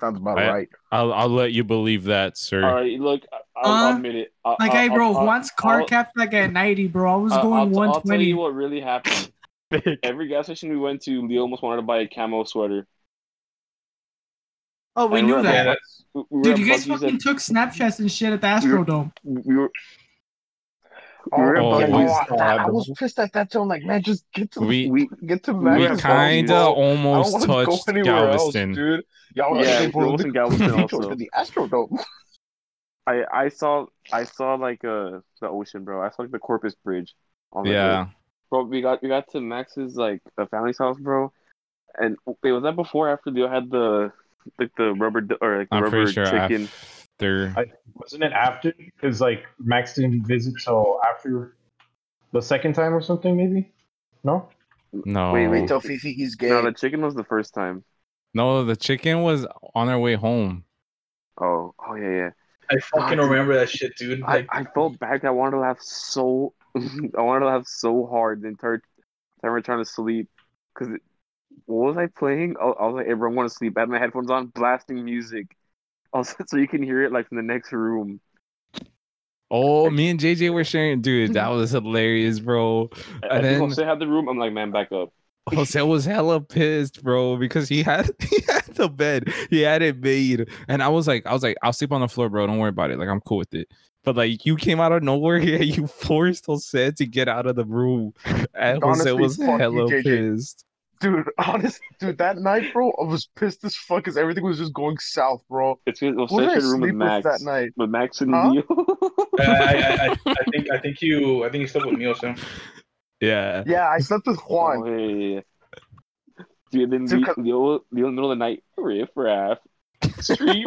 sounds about I- right. I'll I'll let you believe that, sir. All right, look, I- I'll, I'll Uh, admit it. I, Like, I, hey, bro, I'll, I'll, once car I'll- capped like at 90, bro. I was I'll, going I'll, I'll tell you what really happened. Big. Every gas station we went to, Leo almost wanted to buy a camo sweater. oh, we And knew were that. Yeah, we we Dude, you guys Buc-ee's fucking at- took Snapchats and shit at the Astrodome. we were. Oh, We were at Oh, but- Buc-ee's. oh, I, I was pissed at that too. I'm like, man, just get to We- we get to we we Max's at house, kinda almost I don't wanna touched go anywhere else, Galveston. dude. Y'all, Yeah, hey, we bro, almost the in Galveston detours also. to the Astrodome. *laughs* I I saw I saw like uh the ocean, bro. I saw like the Corpus Bridge. I was like, yeah, bro. We got we got to Max's like the family's house, bro. And wait, was that before or after Leo had the like the rubber d- or like the I'm rubber pretty sure chicken? after. I- Wasn't it after? Because like Max didn't visit till after the second time or something, maybe. No. No, Wait, Wait till Fifi, he's gay. No, the chicken was the first time. no, the chicken was on our way home. Oh, oh yeah, yeah. I fucking dude. remember that shit, dude. I, I felt bad. I wanted to laugh so. *laughs* I wanted to laugh so hard the entire time we're trying to sleep. Cause it, what was I playing? I, I was like, everyone want to sleep. I had my headphones on, blasting music. *laughs* Also, so you can hear it like from the next room. Oh, me and JJ were sharing, dude. That was *laughs* hilarious, bro. I, I And think then- Jose had the room. I'm like, man, back up. Jose was hella pissed, bro, because he had he had the bed, he had it made, and I was like, I was like, I'll sleep on the floor, bro. Don't worry about it. Like I'm cool with it. But like you came out of nowhere *laughs* here, you forced Jose to get out of the room, and Jose Honestly, was fuck you, hella JJ. pissed. Dude, *laughs* honest, dude, that night, bro, I was pissed as fuck because everything was just going south, bro. It's because Who Jose did I room with sleep with Max. that night? With Max and Huh? Leo. *laughs* Uh, I, I, I, I think I think you I think you slept with me also. Yeah, Yeah, I slept with Juan. Oh, yeah, yeah, yeah. Dude, then Dude, Leo, 'cause- Leo, Leo in the middle of the night, riff raff, stream.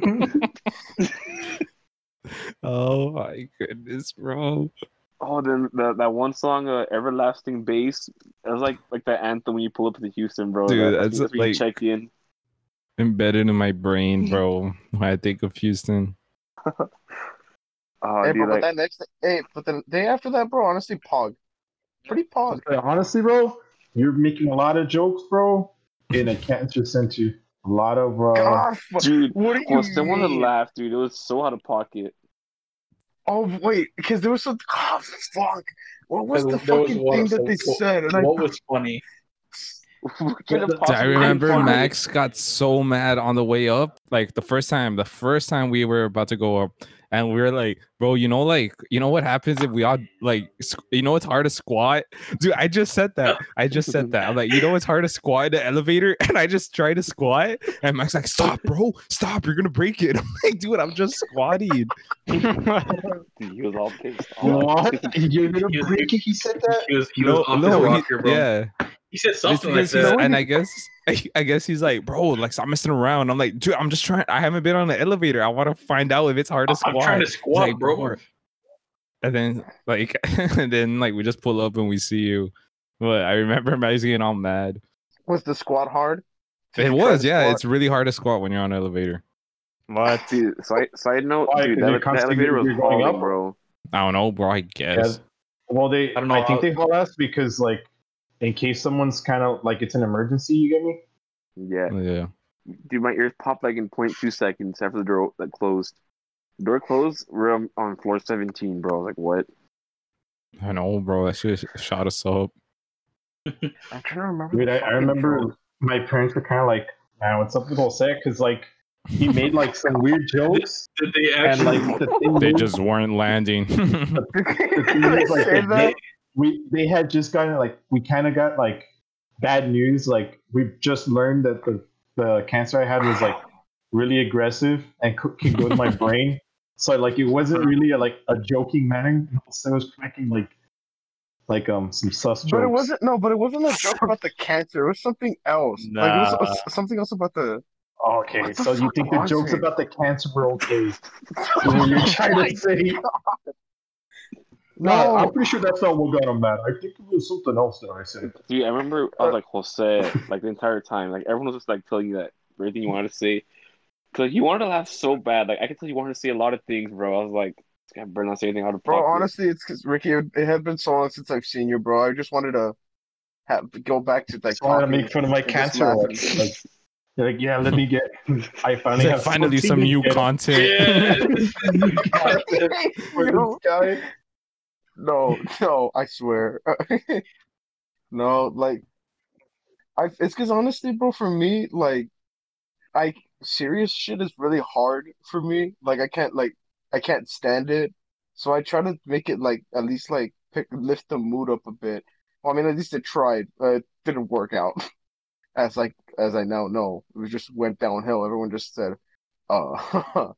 *laughs* Oh my goodness, bro. Oh, then the, that one song, uh, "Everlasting Bass." It was like like that anthem when you pull up to Houston, bro. Dude, That- that's when you like- check in. Embedded in my brain, bro. *laughs* When I think of Houston. *laughs* Oh, hey, dude, bro, but like, that next, hey, but the day after that, bro, honestly, Pog, pretty Pog. Okay, Honestly, bro, you're making a lot of jokes, bro, in a cancer center. A lot of uh, God, fu- dude, what do you well, someone had mean? laughed, dude. It was so out of pocket. Oh wait, because there was some. *laughs* Oh fuck! What was the there was fucking thing that they so- said? And I, What was funny? *laughs* What could have Dude, Dude, I remember funny? Max got so mad on the way up. Like the first time, the first time we were about to go up, and we were like, "Bro, you know, like, you know what happens if we all like, you know, it's hard to squat." *laughs* Dude, I just said that. *laughs* I just said that. I'm like, you know, it's hard to squat in the elevator, *laughs* and I just tried to squat, and Max like, "Stop, bro, stop! You're gonna break it." I'm like, "Dude, I'm just squatting." He was all pissed. what? You're gonna break it? He said that. He was he no, was off his no, he- rocker, bro. yeah. He said something like that. and I guess *laughs* I guess he's like, bro, like stop messing around. I'm like, dude, I'm just trying. I haven't been on the elevator. I want to find out if it's hard to I'm squat. trying to squat, like, bro. And then like, *laughs* and then like we just pull up and we see you. But I remember *laughs* Max getting all mad. was the squat hard? Did It was, yeah. squat? It's really hard to squat when you're on an elevator. What? Dude, side, side note, Why? dude, 'Cause that, that elevator was going falling, up? bro. I don't know, bro. I guess. Well, they. I don't know I think how- they haul ass because like, in case someone's kind of like it's an emergency. You get me? Yeah. Oh, yeah. Dude, my ears popped like in 0.2 seconds after the door that closed. The door closed, we're on, on floor 17, bro. Like, what? I know, bro. That shit shot us up. *laughs* I'm trying to remember. Dude, I, I remember code. my parents were kind of like, "Man, what's up with all that?" Because like he made like some weird jokes, *laughs* Did they actually? and actually? like the thing They is- just weren't landing. *laughs* the thing is, like, Say that that? they, we they had just gotten like we kind of got like bad news. Like we just learned that the the cancer I had was like really aggressive and could, could go to my *laughs* brain. So like it wasn't really a, like a joking manner. So I was cracking like like um some sus jokes. But it wasn't no, but it wasn't a joke about the cancer. It was something else. Like it was, it was something else about the. Okay, What the so you think the jokes it? about the cancer were okay? *laughs* When you're trying to say no, No. I'm pretty sure that's not what got him mad. I think it was something else that I said. Dude, I remember I was like uh, Jose like the entire time. Like everyone was just like telling you that everything you wanted to say. Cause you wanted to laugh so bad. Like I could tell you wanted to say a lot of things, bro. I was like, this guy better not say anything out of Bro, honestly, it's because Ricky. It, it had been so long since I've seen you, bro. I just wanted to have go back to like. Just wanted to make fun of my cancer. Like, like, yeah, let me get. *laughs* I finally have finally *laughs* some new get content. *laughs* for You this guy. No, *laughs* no, I swear. *laughs* no, like, I. It's because honestly, bro, for me, like, I serious shit is really hard for me. Like, I can't like, I can't stand it. So I try to make it like at least like pick lift the mood up a bit. Well, I mean, at least I tried. Uh, it didn't work out. *laughs* As like as I now know, it just went downhill. Everyone just said, "Uh."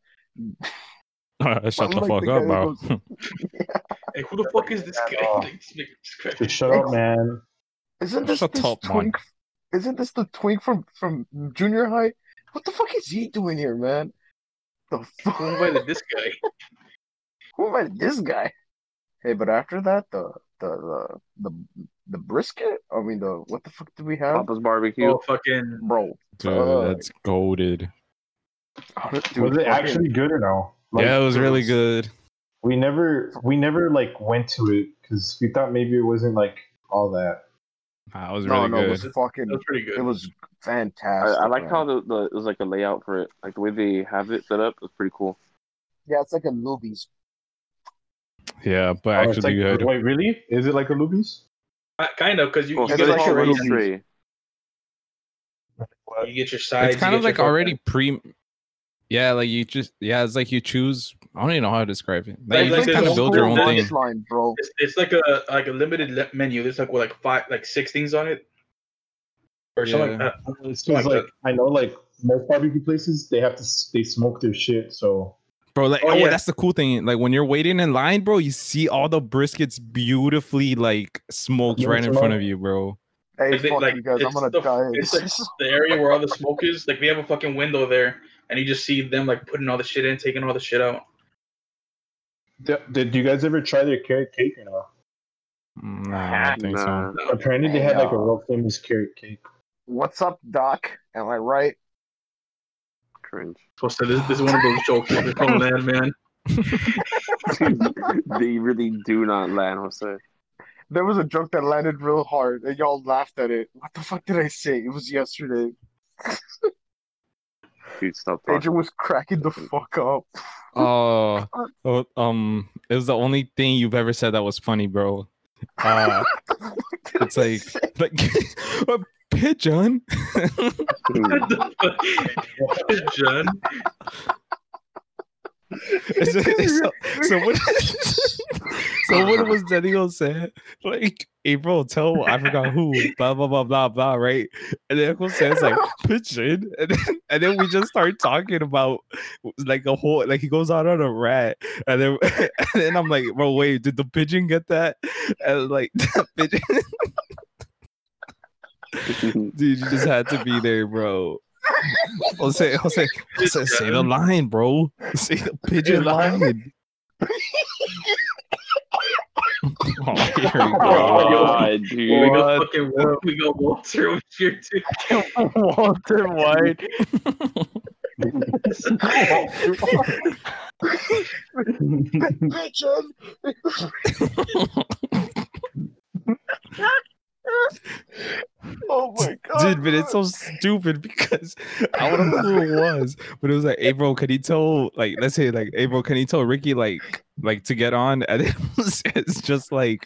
Shut the like fuck the up, bro. that Hey, who the fuck is this guy? Oh. *laughs* Like, just shut up, man. Isn't this Shut this up, man. twink? Isn't this the twink from from junior high? What the fuck is he doing here, man? The fuck? Who invited this guy? *laughs* *laughs* Who invited this guy? Hey, but after that, the the the the, the brisket. I mean, the what the fuck did we have, Pappas barbecue. Oh, fucking. bro? Dude, Uh, that's goaded. dude, was it fucking- actually good or no? Like, Yeah, it was really was- good. We never, we never like went to it because we thought maybe it wasn't like all that. It was No, really no, it good. was fucking. That was pretty good. It was fantastic. I like man. how the, the it was like a layout for it, like the way they have it set up. It's pretty cool. Yeah, it's like a movies. Yeah, but Oh, actually like, good. Wait, really? Is it like a Luby's? Uh, kind of, because you, Well, you, get it's like like like a a little little tray. you get your sides. It's kind you of like already pre. Yeah, like you just yeah, it's like you choose. I don't even know how to describe it. Like, Like- you like just the kind of build your own thing. Line, bro. It's, it's like a like a limited le- menu. There's like what like five like six things on it, or something Yeah. Uh, like that. It's Like because like I know like most barbecue places they have to they smoke their shit. So Bro, like Oh, oh, yeah. that's the cool thing. Like when you're waiting in line, bro, you see all the briskets beautifully like smoked Yeah, right in it's front of you, bro. Hey, Like, they- fuck like, you guys! I'm it's gonna the- die. it's like the area where all the smoke is. Like we have a fucking window there, and you just see them like putting all the shit in, taking all the shit out. Did, did you guys ever try their carrot cake or no? Nah, I don't think so. Apparently they had like a real famous carrot cake. What's up, Doc? Am I right? Cringe. So so this, this is one of those jokes that we call land man. *laughs* they really do not land, Jose. There was a joke that landed real hard, and y'all laughed at it. What the fuck did I say? It was yesterday. *laughs* Dude, stop talking. Adrian was cracking the fuck up. Oh, *laughs* oh, um, it was the only thing you've ever said that was funny, bro. Uh, *laughs* it's like like *laughs* a pigeon. So, so, *laughs* so what? *laughs* so what *laughs* was Daniel said? Like April, tell I forgot who. Blah blah blah blah blah. Right? And then Uncle says like pigeon, and then and then we just start talking about like a whole like he goes out on a rat, and then and then I'm like, bro, wait, did the pigeon get that? And like pigeon, dude, you just had to be there, bro. Jose, Jose, Jose, say say the line, bro. *laughs* Say the pigeon line. *laughs* oh, *laughs* here we oh, go. God, We dude. got fucking we got Walter over here too. Walter White. Pigeon. Oh my god, *laughs* Dude, but it's so stupid because I don't know who it was, but it was like, hey, bro, can you tell, like, let's say, like, hey, bro, can you tell Ricky, like, like to get on? And *laughs* it was, it's just like,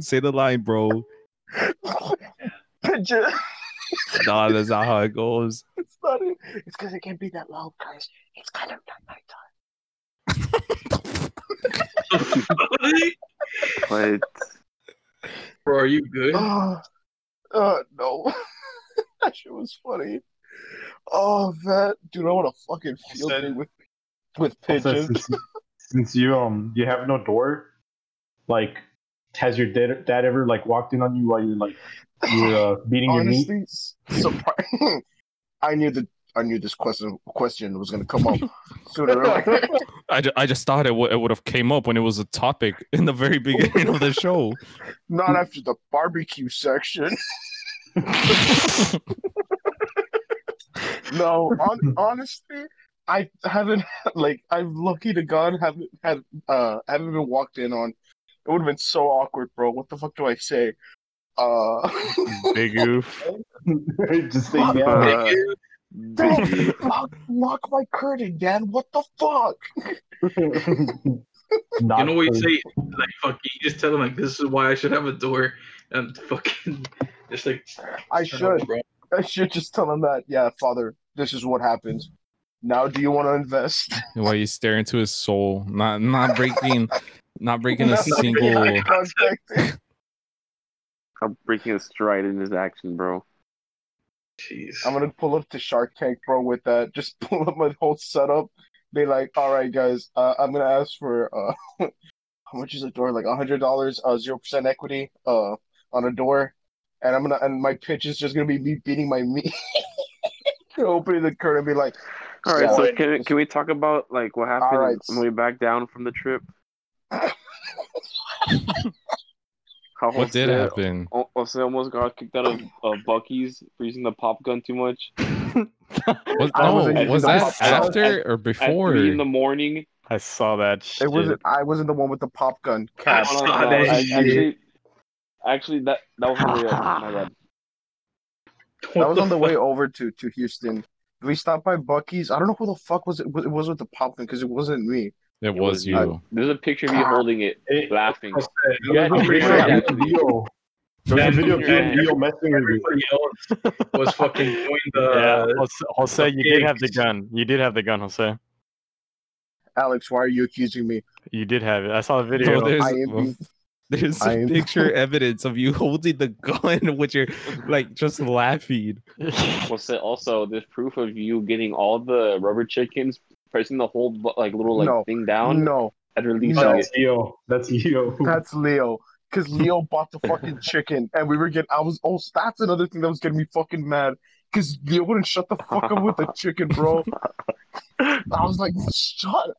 say the line, bro. *laughs* pigeon. nah, that's not how it goes. It's not. It's because it can't be that loud, guys. It's kind of nighttime. But Bro, are you good? Uh, *sighs* uh, no. *laughs* that shit was funny. Oh, that dude, I want to fucking field Said- day with with Also, pigeons. since, *laughs* since you um you have no door, like has your dad, dad ever like walked in on you while you're like you're uh, *sighs* beating your meat? Honestly, surpri- *laughs* I knew that I knew this question question was gonna come up sooner or later. I, ju- I just thought it, w- it would have came up when it was a topic in the very beginning of the *laughs* show. Not after the barbecue section. No, on, honestly, I haven't like I'm lucky to God haven't had uh haven't been walked in on. It would have been so awkward, bro. What the fuck do I say? Uh, Big oof. *laughs* Just say yeah. uh, bro, lock, lock my curtain, Dad. What the fuck? *laughs* Not you know what you say? Like, fuck, you just tell them like, this is why I should have a door, and fucking *laughs* just like. I shut up, should. I should just tell him that. Yeah, Father, this is what happens. Now, do you want to invest? *laughs* Why you stare into his soul? Not not breaking, not breaking a single. I'm breaking a stride in his action, bro. Jeez. I'm gonna pull up to Shark Tank, bro, with that. *laughs* Just pull up my whole setup. Be like, all right, guys, uh, I'm gonna ask for uh, *laughs* how much is a door? Like a hundred dollars, uh, zero percent equity, uh, on a door, and I'm gonna and my pitch is just gonna be me beating my meat, *laughs* opening the curtain, and be like, All right, Yeah. so can can we talk about like what happened right. when we back down from the trip? How What did Jose- happen? O- Jose almost got kicked out of, of Buc-ee's for using the pop gun too much. *laughs* Was, I no, wasn't was that pop gun. after or At before? three in the morning. I saw that. Shit. it wasn't. I wasn't the one with the pop gun. I saw that I- shit. actually, actually, that that was really my bad. That was on the way over to to Houston. We stopped by Buc-ee's. I don't know who the fuck was it. It was with the pop gun because it wasn't me. It was you. you. There's a picture of you ah. holding it, It- laughing. There was a video Yeah, of actually. Leo. There was a video of you and messing with you. Was fucking doing the. yeah, Jose, Jose you did have the gun. You did have the gun, Jose. Alex, why are you accusing me? You did have it. I saw the No, video. there's I am being- there's I a am- picture *laughs* evidence of you holding the gun, *laughs* which you're like just laughing. Well, so also there's proof of you getting all the rubber chickens, pressing the whole bu- like little like No. thing down No, and releasing No. That's Leo. That's Leo. that's Leo. Because Leo bought the fucking chicken, and we were getting. I was. Oh, that's another thing that was getting me fucking mad. Because Leo wouldn't shut the fuck up with the chicken, bro. I was like, shut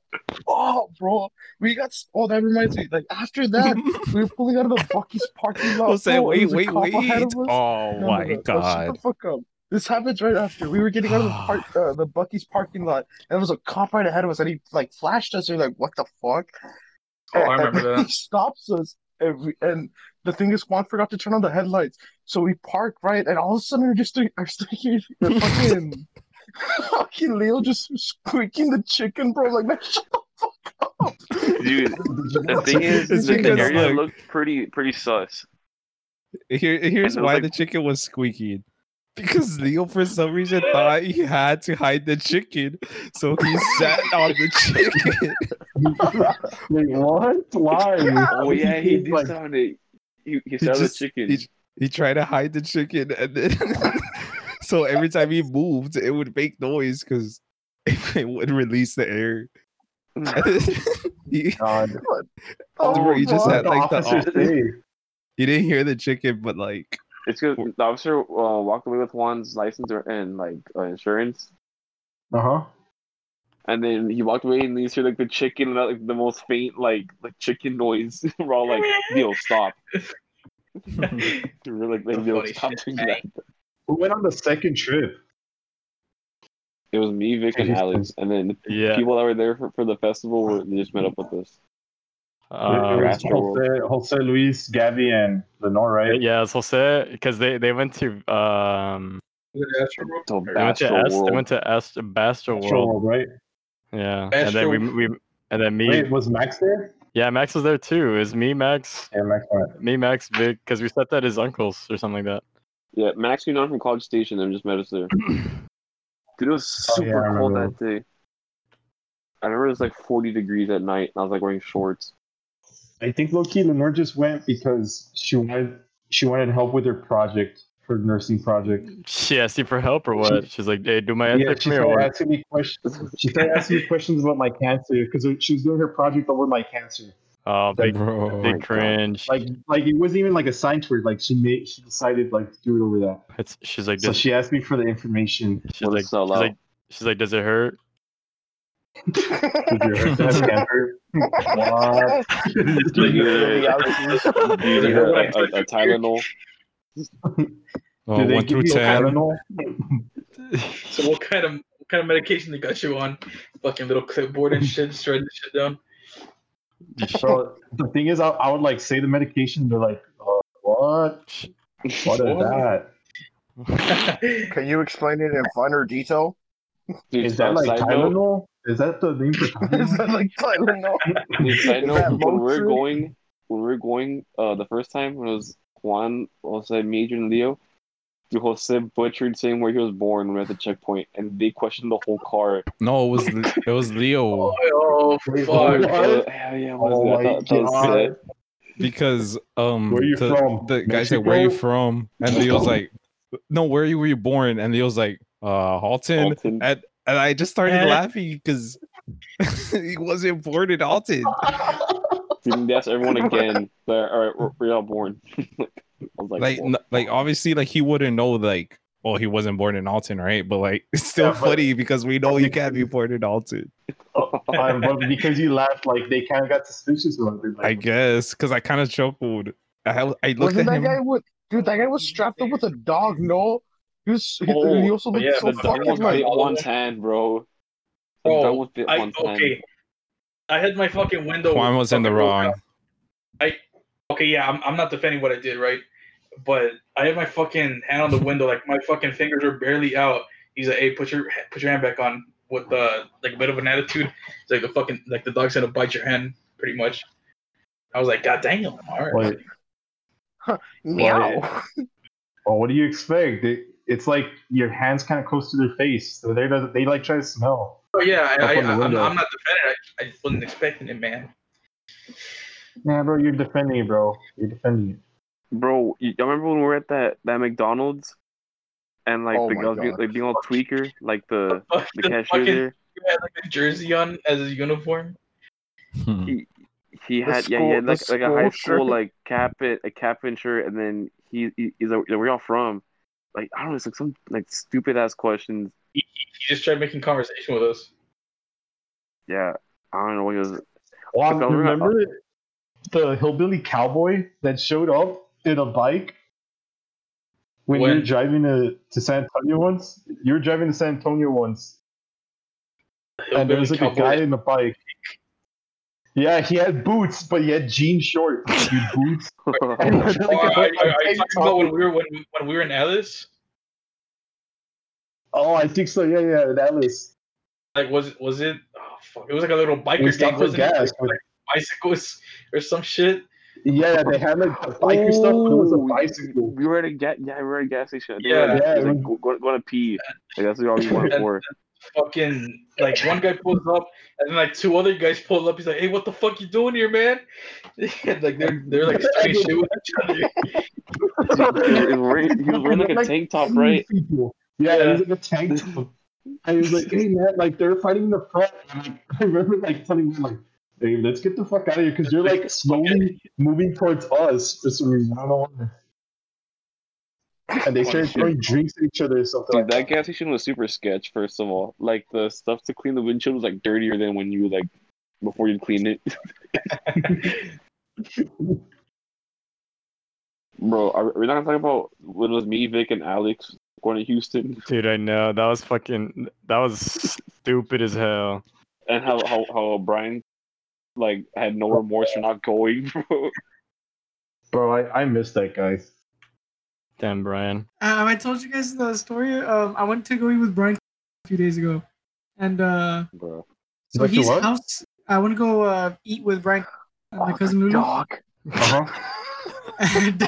up, bro. We got. Oh, that reminds me. Like after that, we were pulling out of the Buc-ee's *laughs* parking lot. I'll say, bro, wait, wait, a cop ahead wait. Oh No, no, my no, oh, no, Shut god. the fuck up. This happens right after we were getting out of the *sighs* park, uh, the Buc-ee's parking lot, and there was a cop right ahead of us, and he like flashed us. And we're like, "What the fuck?" Oh, I remember and that. He *laughs* stops us, and, we, and the thing is, Juan forgot to turn on the headlights, so we park right, and all of a sudden we're just doing, are still we're *laughs* fucking, fucking Leo just squeaking the chicken, bro. Like, man, shut the fuck up, Dude, *laughs* the thing is, It's the because, area like- looked pretty pretty sus. Here, here's And it was why like- the chicken was squeaking. Because Leo, for some reason, thought he had to hide the chicken, so he sat on the chicken. *laughs* Wait, what? Why? Oh yeah, he did Like, sound it. He he saw the chicken. he- He tried to hide the chicken, and then *laughs* so every time he moved, it would make noise because *laughs* it would release the air. And he, God. Oh, he just bro. had like the officers say? he didn't hear the chicken, but like It's because the officer uh, walked away with Juan's license or, and like uh, insurance, Uh-huh. and then he walked away and you hear like the chicken, like the most faint like like chicken noise. *laughs* We're all like, "Leo, stop!" *laughs* We're like, like The stop doing that." Who went on the second trip? It was me, Vic, and Alex, and then yeah. people that were there for, for the festival were they just met up with us. It was Astroworld. Jose, Jose Luis, Gabby, and Lenore, right? yeah, it's Jose because they they went to um So they went to Astro they World. went to Est- Bastro Astro World. World, right? Yeah, and then we we and then me. Wait, was Max there? Yeah, Max was there too. It was me, Max, Yeah, Max went. me, Max, Vic, because we slept at his uncle's or something like that. Yeah, Max came down from College Station and just met us there. *clears throat* Dude, it was Oh, yeah, super cold that day. I remember it was like 40 degrees at night, and I was like wearing shorts. I think Loki Lenore just went because she wanted she wanted help with her project, her nursing project. She asked you for help or what? She's like, hey, do my Yeah, she for me or started asking me questions. She started asking me questions about my cancer because she was doing her project over my cancer. Oh, big, Bro. Oh big cringe. Like, like it wasn't even like a science word. Like she made, she decided like to do it over that. It's, she's like, So she asked me for the information. she's What a like, she's sellout. like, she's like, does it hurt? Did you have cancer? *laughs* What? *laughs* Do *laughs* you feel the ouchies? Do you need a, a, a, a Tylenol? Oh, Did they one give through you a ten. Tylenol? So what kind of what kind of medication they got you on? Fucking little clipboard and shit, just writing shit down. Bro, the thing is, I, I would like say the medication. They're like, uh, what? What is that? Can you explain it in finer detail? Dude, Is that like side note, Tylenol? Is that the name for *laughs* Is that like Tylenol? dude, side Is note, that when we're going, when we're going, uh, the first time when it was Juan, Jose, Major, and Leo, dude, Jose butchered saying where he was born when we were at the checkpoint, and they questioned the whole car. No, it was it was Leo *laughs* Oh Wait, fuck! what? Uh, yeah, yeah, Oh that? That was because um Where you the, from? the guy said where you from and Leo's like no where you were you born and Leo's like uh Halton Alton. and and I just started Eh. laughing because *laughs* he wasn't born in Alton. Dude, they asked everyone again. But, all right, where, where y'all born? *laughs* I was like, like n- like obviously like he wouldn't know like well he wasn't born in Alton right but like *laughs* it's still Yeah, but- funny because we know you can't be born in Alton Um, but because you laughed, like they kind of got suspicious about it. Like, I guess because I kind of chuckled I I looked Wasn't at that him guy with dude? That guy was strapped up with a dog. No, he was. Oh, he also but looked yeah, so the dog fucking was like. bit one's hand, bro. The Oh, was bit I one's hand. okay. I had my fucking window. Juan was in the wrong I Okay, yeah, I'm, I'm not defending what I did, right? But I had my fucking hand on the window, like my fucking fingers are barely out. He's like, "Hey, put your put your hand back on." With uh, like a bit of an attitude. It's like the fucking like the dog's gonna bite your hand, pretty much. I was like, God damn, all right. Like, Meow. well, what do you expect? It, it's like your hands kind of close to their face, so they they like try to smell. Oh yeah, I, I, Up on the I, I'm. I'm not defending. it. I, I wasn't expecting it, man. Nah, bro, you're defending it, bro. You're defending it. Bro, you y'all remember when we were at that, that McDonald's? And like Oh the my girls being, God. like being all tweaker, like the Fuck, the the cashier fucking- there. He had like a jersey on as his uniform. Hmm. He he The had yeah he had like like a high school school shirt. like cap it a cap and shirt and then he, he he's like where y'all from? Like I don't know, it's like some like stupid ass questions. He, he, he just tried making conversation with us. Yeah, I don't know what he was. Wow, Look, I'll- remember the hillbilly cowboy that showed up in a bike when, you When? were driving to, to San Antonio once? You were driving to San Antonio once, and there was like a guy in a bike. Yeah, he had boots, but he had jean shorts, boots. He had, Oh, *laughs* like, a- oh, are, are, are you talking about when we were when, we- when we were in Alice? Oh, I think so. Yeah, yeah, that was. Like was it was it? Oh fuck! It was like a little We biker gang, wasn't it? gas. Like, bicycles or some shit. Yeah, they had like the biker stuff, but it was a Oh, bicycle. We were at a gas yeah we were at a gas station. I think Yeah. Yeah, like, it like, go, go, going to pee. Like that's what all we went *laughs* for. Fucking like one guy pulls up and then like two other guys pull up. He's like, "Hey, what the fuck you doing here, man?" *laughs* And like they're they're like starting shit with each other. he, was wearing, he was wearing like a tank top, right? People. Yeah, it was like a tank top. And he was like, hey man, like they're fighting in the front. And like, *laughs* I remember like telling him like, hey, let's get the fuck out of here because you're like *laughs* slowly moving towards us for some reason. I don't know why. And they *laughs* started throwing drinks at each other or something Dude, like that that. gas station was super sketch. First of all, like the stuff to clean the windshield was like dirtier than when you like before you clean it. *laughs* Bro, are are we not gonna talk about when it was me, Vic, and Alex going to Houston, Dude, I know that was fucking that was stupid as hell. and how how how Brian like had no remorse for not going, bro. Bro, I, I miss that guy. Damn, Brian. Um, I told you guys the story. Um, I went to go eat with Brian a few days ago, and uh, bro. so Went to his house. I want to go uh, eat with Brian, and my cousin Lulu. Dog. *laughs* Uh huh. and,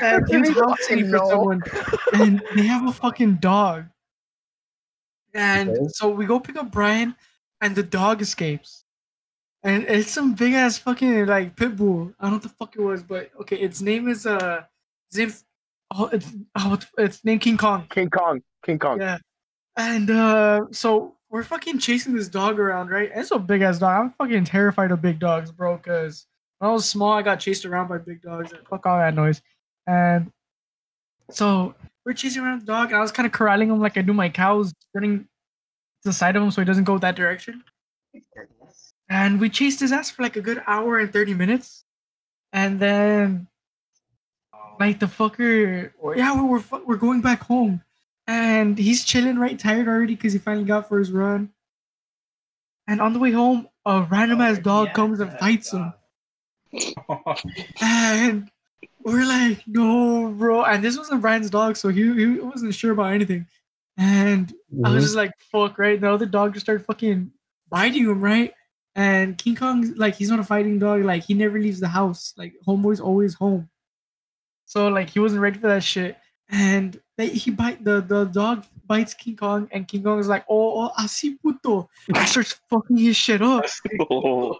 and he was house sitting for someone, and they have a fucking dog. And Okay. so we go pick up Brian, and the dog escapes. And it's some big ass fucking like pit bull. I don't know what the fuck it was, but okay, its name is uh, its name, oh, it's oh, it's, it's named King Kong. King Kong. King Kong. Yeah. And uh so we're fucking chasing this dog around, right? And it's a big ass dog. I'm fucking terrified of big dogs, bro, because when I was small, I got chased around by big dogs. And fuck all that noise. And so we're chasing around the dog, and I was kind of corralling him like I do my cows, running to the side of him so he doesn't go that direction. And we chased his ass for like a good hour and 30 minutes. And then, like, the fucker, yeah, we're, we're, we're going back home. And he's chilling, right? Tired already because he finally got for his run. And on the way home, a random oh, ass dog comes and fights him. *laughs* And we're like, no, bro. And this wasn't Brian's dog, so he, he wasn't sure about anything. And I was mm-hmm. just like, fuck, right? The other dog just started fucking biting him, right? And King Kong, like, he's not a fighting dog. Like, he never leaves the house. Like, homeboy's always home. So, like, he wasn't ready for that shit. And they, he bite the, the dog bites King Kong, and King Kong is like, oh, oh así puto. And starts *laughs* fucking his shit up. Oh,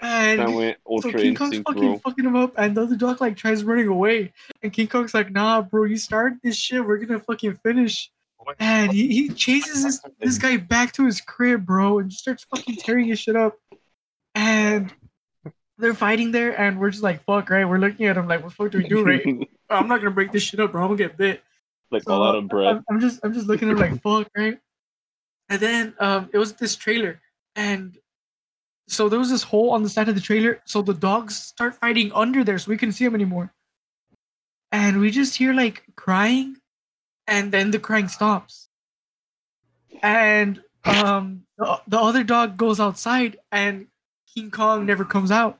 And that went so ultra King Kong's fucking bro. fucking him up, and the other dog like tries running away, and King Kong's like, "Nah, bro, you started this shit. We're gonna fucking finish." And he, he chases this this guy back to his crib, bro, and just starts fucking tearing his shit up. And they're fighting there, and we're just like, "Fuck!" Right? We're looking at him like, "What the fuck do we do?" Right? *laughs* I'm not gonna break this shit up, bro. I'm gonna get bit. like So, all out of breath. I'm, I'm just I'm just looking at him like *laughs* fuck, right? And then um it was this trailer and so there was this hole on the side of the trailer, so the dogs start fighting under there so we couldn't see them anymore. And we just hear like crying and then the crying stops. And um the, the other dog goes outside and King Kong never comes out.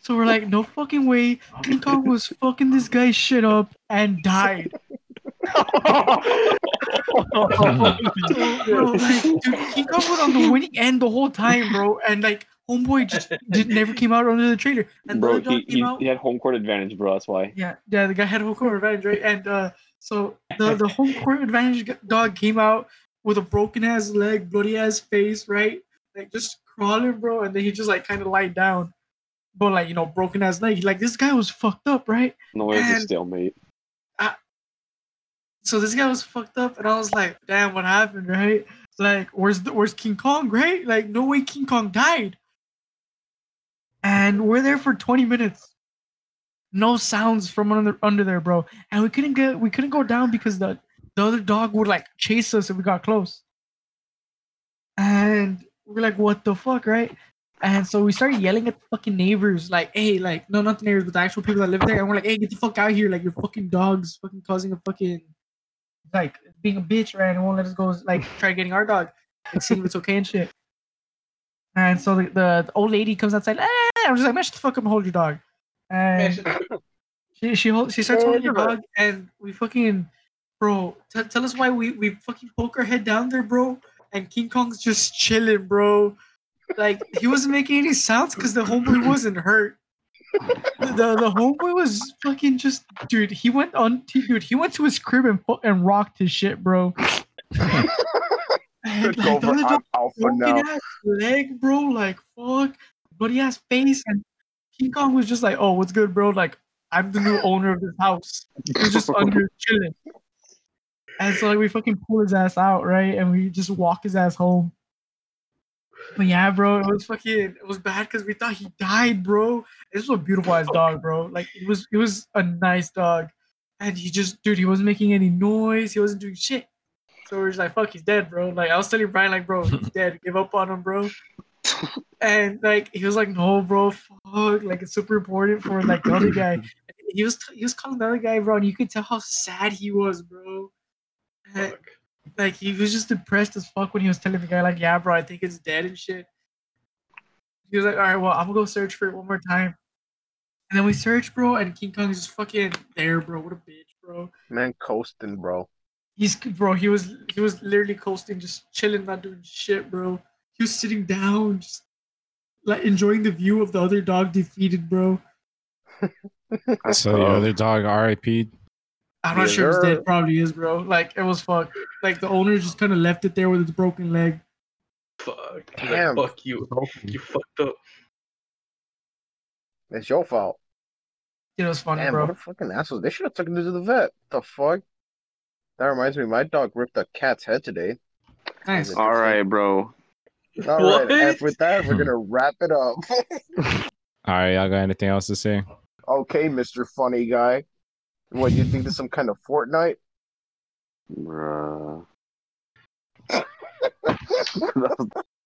So we're like, no fucking way. King Kong was fucking this guy's shit up and died. bro, like, dude, King Kong was on the winning end the whole time, bro, and like homeboy just did, never came out under the trailer, and the Bro, he, came he, out. he had home court advantage, bro. That's why. Yeah, yeah, the guy had home court advantage, right? And uh, so the the home court advantage dog came out with a broken ass leg, bloody ass face, right? Like just crawling, bro, and then he just like kind of lied down, but like you know, broken ass leg. Like this guy was fucked up, right? No way, it's a stalemate. So this guy was fucked up, and I was like, "Damn, what happened?" Right? Like, where's the where's King Kong? Right? Like, no way, King Kong died. And we're there for 20 minutes. No sounds from under under there, bro. And we couldn't get we couldn't go down because the the other dog would like chase us if we got close. And we're like, "What the fuck?" Right? And so we started yelling at the fucking neighbors, like, "Hey, like, no, not the neighbors, but the actual people that live there." And we're like, "Hey, get the fuck out here! Like, your fucking dogs fucking causing a fucking." like being a bitch, right? And won't let us go like try getting our dog and see if it's okay and shit. And so the, the, the old lady comes outside. Eh! I'm just like, man, shut the fuck up and hold your dog. And she she hold, she starts holding your dog, and we fucking bro. T- tell us why we we fucking poke our head down there, bro. And King Kong's just chilling, bro. Like he wasn't making any sounds because the homeboy wasn't hurt. The, the homeboy was fucking just dude. He went on, dude. He went to his crib and and rocked his shit, bro. *laughs* And, like, over. the other dog I'm alpha broken now. ass leg, bro. Like fuck, bloody ass face, and King Kong was just like, "Oh, what's good, bro? Like, I'm the new owner of this house." He was just *laughs* under chilling, and so like we fucking pull his ass out, right, and we just walk his ass home. But yeah, bro, it was fucking it was bad because we thought he died, bro. This was a beautiful ass dog, bro. Like it was it was a nice dog, and he just dude, he wasn't making any noise. He wasn't doing shit. So we're just like, fuck, he's dead, bro. Like I was telling Brian, like, bro, he's *laughs* dead. Give up on him, bro. And like he was like, no, bro, fuck. Like it's super important for like the other guy. *laughs* He was he was calling the other guy, bro, and you could tell how sad he was, bro. And, like he was just depressed as fuck when he was telling the guy, like, yeah, bro, I think it's dead and shit. He was like, all right, well, I'm gonna go search for it one more time. And then we searched, bro, and King Kong is just fucking there, bro. What a bitch, bro. Man, coasting, bro. He's bro. He was he was literally coasting, just chilling, not doing shit, bro. He was sitting down, just like enjoying the view of the other dog defeated, bro. *laughs* So the other dog RIP. I'm not Yes, sure it's sir. dead. Probably is, bro. Like it was fucked. Like the owner just kind of left it there with its broken leg. Fuck. Damn. Like, fuck you. You fucked up. It's your fault. It was funny, Damn, bro. what a fucking asshole. They should have taken it to the vet. The fuck? That reminds me, my dog ripped a cat's head today. Nice. All right, bro. All right, What? and with that, we're gonna *laughs* wrap it up. *laughs* All right, y'all got anything else to say? okay, Mr. Funny Guy. What, you think this is some kind of Fortnite? Bruh. *laughs* *laughs*